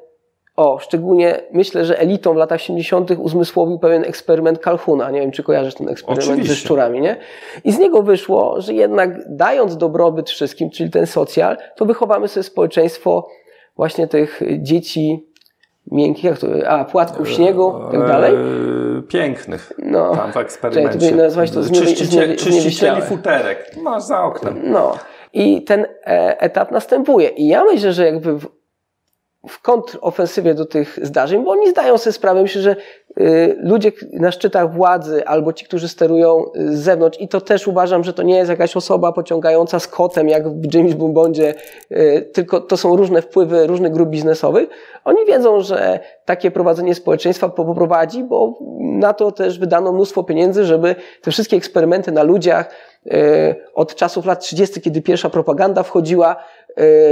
o, szczególnie myślę, że elitą w latach 70. uzmysłowił pewien eksperyment Kalhuna. Nie wiem, czy kojarzysz ten eksperyment Oczywiście. ze szczurami, nie? I z niego wyszło, że jednak dając dobrobyt wszystkim, czyli ten socjal, to wychowamy sobie społeczeństwo właśnie tych dzieci miękkich, jak to, a, płatków śniegu i tak dalej. Eee, pięknych. No. Tam w Czekaj, eksperymencie. nazwać to Czyścicie, zniewie- czyścicieli futerek. Masz za oknem. No. I ten e, etap następuje. I ja myślę, że jakby w, w kontrofensywie do tych zdarzeń, bo oni zdają sobie sprawę, myślę, że y, ludzie na szczytach władzy albo ci, którzy sterują y, z zewnątrz, i to też uważam, że to nie jest jakaś osoba pociągająca z kotem, jak w James Bondzie, y, tylko to są różne wpływy różnych grup biznesowych. Oni wiedzą, że takie prowadzenie społeczeństwa po- poprowadzi, bo na to też wydano mnóstwo pieniędzy, żeby te wszystkie eksperymenty na ludziach od czasów lat 30., kiedy pierwsza propaganda wchodziła,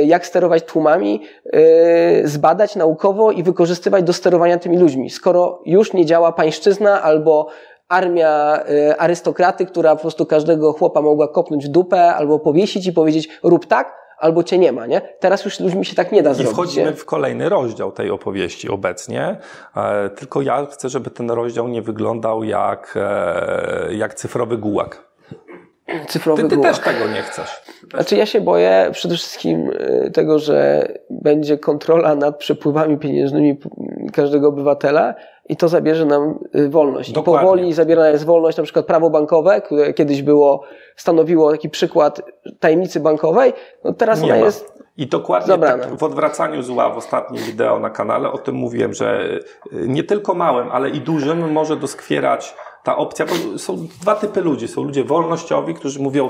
jak sterować tłumami, e, zbadać naukowo i wykorzystywać do sterowania tymi ludźmi. Skoro już nie działa pańszczyzna albo armia e, arystokraty, która po prostu każdego chłopa mogła kopnąć w dupę albo powiesić i powiedzieć rób tak, albo cię nie ma, nie? Teraz już ludźmi się tak nie da I zrobić. wchodzimy nie? w kolejny rozdział tej opowieści obecnie. E, tylko ja chcę, żeby ten rozdział nie wyglądał jak, e, jak cyfrowy gułak. Cyfrowy Ty, ty też tego nie chcesz. Znaczy ja się boję przede wszystkim y, tego, że będzie kontrola nad przepływami pieniężnymi każdego obywatela i to zabierze nam y, wolność. I Dokładnie. powoli zabierana jest wolność, na przykład prawo bankowe, które kiedyś było, stanowiło taki przykład tajemnicy bankowej, no teraz Nie ona ma. jest I dokładnie tak w odwracaniu zła w ostatnim wideo na kanale o tym mówiłem, że y, nie tylko małym, ale i dużym może doskwierać ta opcja, bo są dwa typy ludzi. Są ludzie wolnościowi, którzy mówią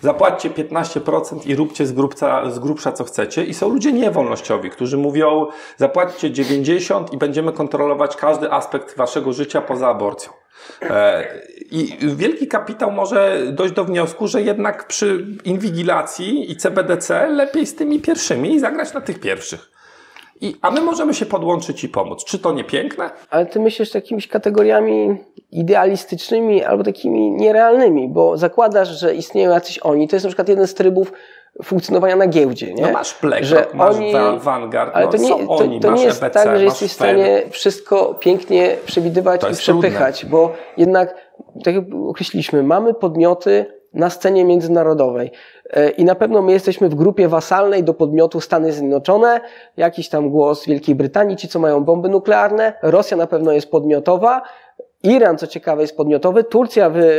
zapłaćcie 15% i róbcie z, grubca, z grubsza co chcecie i są ludzie niewolnościowi, którzy mówią zapłaćcie 90% i będziemy kontrolować każdy aspekt waszego życia poza aborcją. E, I wielki kapitał może dojść do wniosku, że jednak przy inwigilacji i CBDC lepiej z tymi pierwszymi i zagrać na tych pierwszych. I, a my możemy się podłączyć i pomóc. Czy to nie piękne? Ale ty myślisz jakimiś kategoriami idealistycznymi albo takimi nierealnymi, bo zakładasz, że istnieją jacyś oni. To jest na przykład jeden z trybów funkcjonowania na giełdzie, nie? No masz BlackRock, Że masz oni- Vanguard, Ale no, to nie, są to, oni, to nie jest EBC, tak, że jesteś w stanie wszystko pięknie przewidywać i przepychać, bo jednak, tak jak określiliśmy, mamy podmioty na scenie międzynarodowej E, i na pewno my jesteśmy w grupie wasalnej do podmiotu Stany Zjednoczone, jakiś tam głos Wielkiej Brytanii, ci co mają bomby nuklearne, Rosja na pewno jest podmiotowa, Iran, co ciekawe, jest podmiotowy, Turcja wy,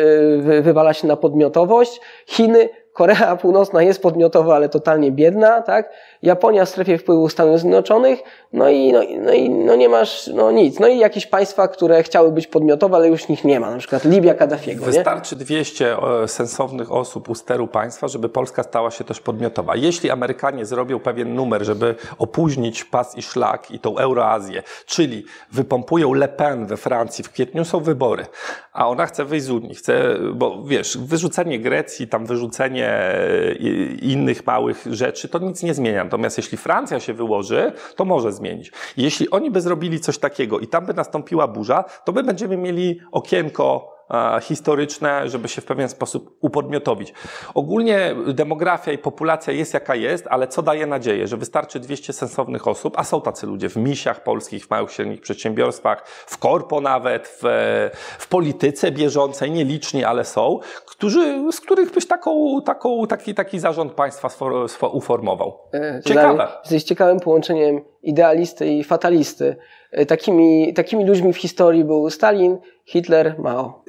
wy, wywala się na podmiotowość, Chiny, Korea Północna jest podmiotowa, ale totalnie biedna, tak? Japonia w strefie wpływu Stanów Zjednoczonych, no i, no, no, i no nie masz no nic. No i jakieś państwa, które chciały być podmiotowe, ale już nich nie ma, na przykład Libia Kaddafiego, nie? Wystarczy 200 e, sensownych osób u steru państwa, żeby Polska stała się też podmiotowa. Jeśli Amerykanie zrobią pewien numer, żeby opóźnić pas i szlak i tą Euroazję, czyli wypompują Le Pen we Francji, w kwietniu są wybory, a ona chce wyjść z Unii, chce, bo wiesz, wyrzucenie Grecji, tam wyrzucenie e, innych małych rzeczy, to nic nie zmienia. Natomiast jeśli Francja się wyłoży, to może zmienić. Jeśli oni by zrobili coś takiego i tam by nastąpiła burza, to my będziemy mieli okienko historyczne, żeby się w pewien sposób upodmiotowić. Ogólnie demografia i populacja jest jaka jest, ale co daje nadzieję, że wystarczy 200 sensownych osób, a są tacy ludzie w misiach polskich, w małych, średnich przedsiębiorstwach, w korpo nawet, w, w polityce bieżącej, nieliczni, ale są, którzy, z których byś taką, taką, taki, taki zarząd państwa sfor, sfor, uformował. E, Ciekawe. Jesteś ciekawym połączeniem idealisty i fatalisty. E, Takimi, takimi ludźmi w historii był Stalin, Hitler, Mao.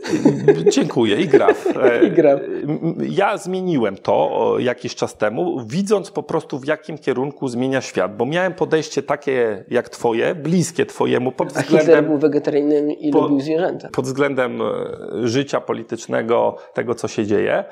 Dziękuję i Graf. E, I Graf. m- Ja zmieniłem to jakiś czas temu, widząc po prostu w jakim kierunku zmienia świat, bo miałem podejście takie jak twoje, bliskie twojemu pod A Hitler względem, był wegetarianinem i Po- lubił zwierzęta. pod względem e, życia politycznego, tego co się dzieje,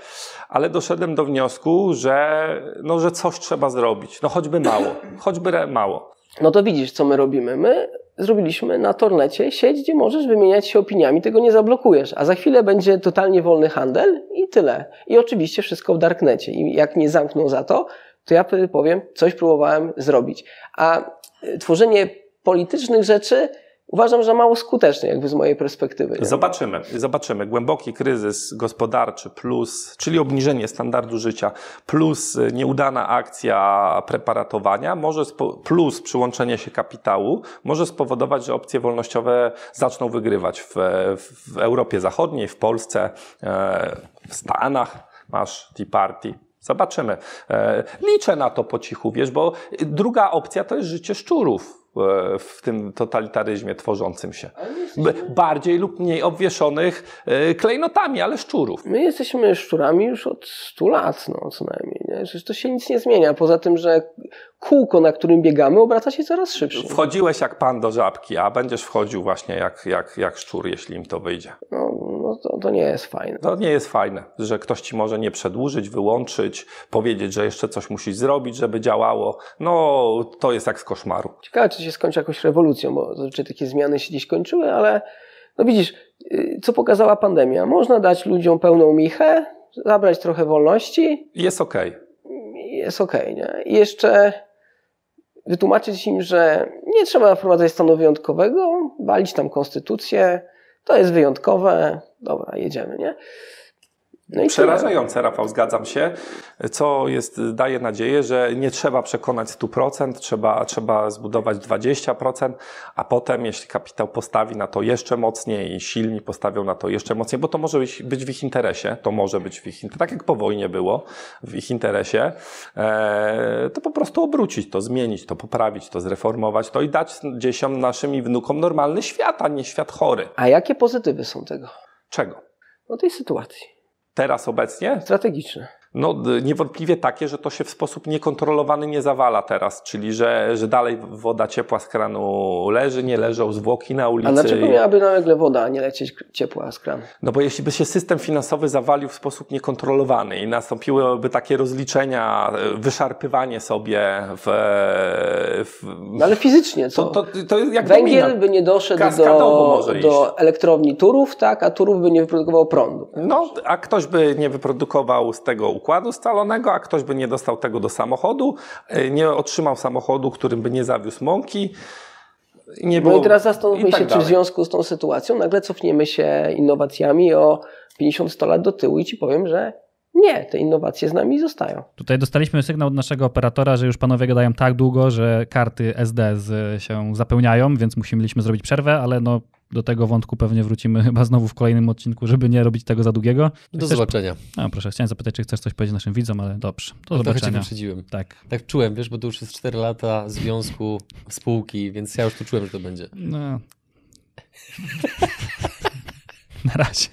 ale doszedłem do wniosku, że, no, że coś trzeba zrobić. No choćby mało, choćby mało. No to widzisz, co my robimy. My zrobiliśmy na Tornecie sieć, gdzie możesz wymieniać się opiniami, tego nie zablokujesz, a za chwilę będzie totalnie wolny handel i tyle. I oczywiście wszystko w Darknecie. I jak nie zamkną za to, to ja powiem, coś próbowałem zrobić. A y, tworzenie politycznych rzeczy uważam, że mało skuteczne, jakby z mojej perspektywy. Nie? Zobaczymy, zobaczymy. Głęboki kryzys gospodarczy plus, czyli obniżenie standardu życia, plus nieudana akcja preparatowania, może plus przyłączenie się kapitału, może spowodować, że opcje wolnościowe zaczną wygrywać w, w Europie Zachodniej, w Polsce, e, w Stanach. Masz Tea Party, Zobaczymy. E, liczę na to po cichu, wiesz, bo druga opcja to jest życie szczurów w tym totalitaryzmie tworzącym się. Bardziej lub mniej obwieszonych e, klejnotami, ale szczurów. My jesteśmy szczurami już od 100 lat, no co najmniej. Nie? Przecież to się nic nie zmienia. Poza tym, że kółko, na którym biegamy, obraca się coraz szybciej. Wchodziłeś jak pan do żabki, a będziesz wchodził właśnie jak, jak, jak szczur, jeśli im to wyjdzie. No, no to, to nie jest fajne. To nie jest fajne, że ktoś ci może nie przedłużyć, wyłączyć, powiedzieć, że jeszcze coś musisz zrobić, żeby działało. No, to jest jak z koszmaru. Ciekawe, czy się skończy jakąś rewolucją, bo zazwyczaj takie zmiany się gdzieś kończyły, ale no widzisz, co pokazała pandemia? Można dać ludziom pełną michę, zabrać trochę wolności. Jest okej. Okay. Jest okay, nie? I jeszcze wytłumaczyć im, że nie trzeba wprowadzać stanu wyjątkowego, walić tam konstytucję, to jest wyjątkowe, dobra, jedziemy, nie? No Przerażające, Rafał, zgadzam się. Co jest, daje nadzieję, że nie trzeba przekonać 100%, trzeba, trzeba zbudować 20%, a potem, jeśli kapitał postawi na to jeszcze mocniej i silni postawią na to jeszcze mocniej, bo to może być, być w ich interesie, to może być w ich interesie, tak jak po wojnie było, w ich interesie, e, to po prostu obrócić to, zmienić to, poprawić to, zreformować to i dać dzieciom naszym i wnukom normalny świat, a nie świat chory. A jakie pozytywy są tego? Czego? No tej sytuacji teraz obecnie? Strategiczne. No niewątpliwie takie, że to się w sposób niekontrolowany nie zawala teraz, czyli że, że dalej woda ciepła z kranu leży, nie leżą zwłoki na ulicy. A dlaczego miałaby nagle woda, a nie lecieć ciepła z kranu? No bo jeśli by się system finansowy zawalił w sposób niekontrolowany i nastąpiłyby takie rozliczenia, wyszarpywanie sobie w... w no ale fizycznie co? To, to, to jak Węgiel domina. by nie doszedł do, do elektrowni Turów, tak, a Turów by nie wyprodukował prądu. No, a ktoś by nie wyprodukował z tego układu scalonego, a ktoś by nie dostał tego do samochodu, e, nie otrzymał samochodu, którym by nie zawiózł mąki. Nie było... No i teraz zastanówmy tak się, dalej. czy w związku z tą sytuacją nagle cofniemy się innowacjami o 50-100 lat do tyłu i ci powiem, że nie, te innowacje z nami zostają. Tutaj dostaliśmy sygnał od naszego operatora, że już panowie gadają tak długo, że karty SD z, się zapełniają, więc musimy zrobić przerwę, ale no do tego wątku pewnie wrócimy chyba znowu w kolejnym odcinku, żeby nie robić tego za długiego. Do chcesz... zobaczenia. No proszę, chciałem zapytać, czy chcesz coś powiedzieć naszym widzom, ale dobrze. Do no, zobaczenia. Trochę wyprzedziłem. Tak. Tak czułem, wiesz, bo to już jest 4 lata związku, spółki, więc ja już tu czułem, że to będzie. No. Na razie.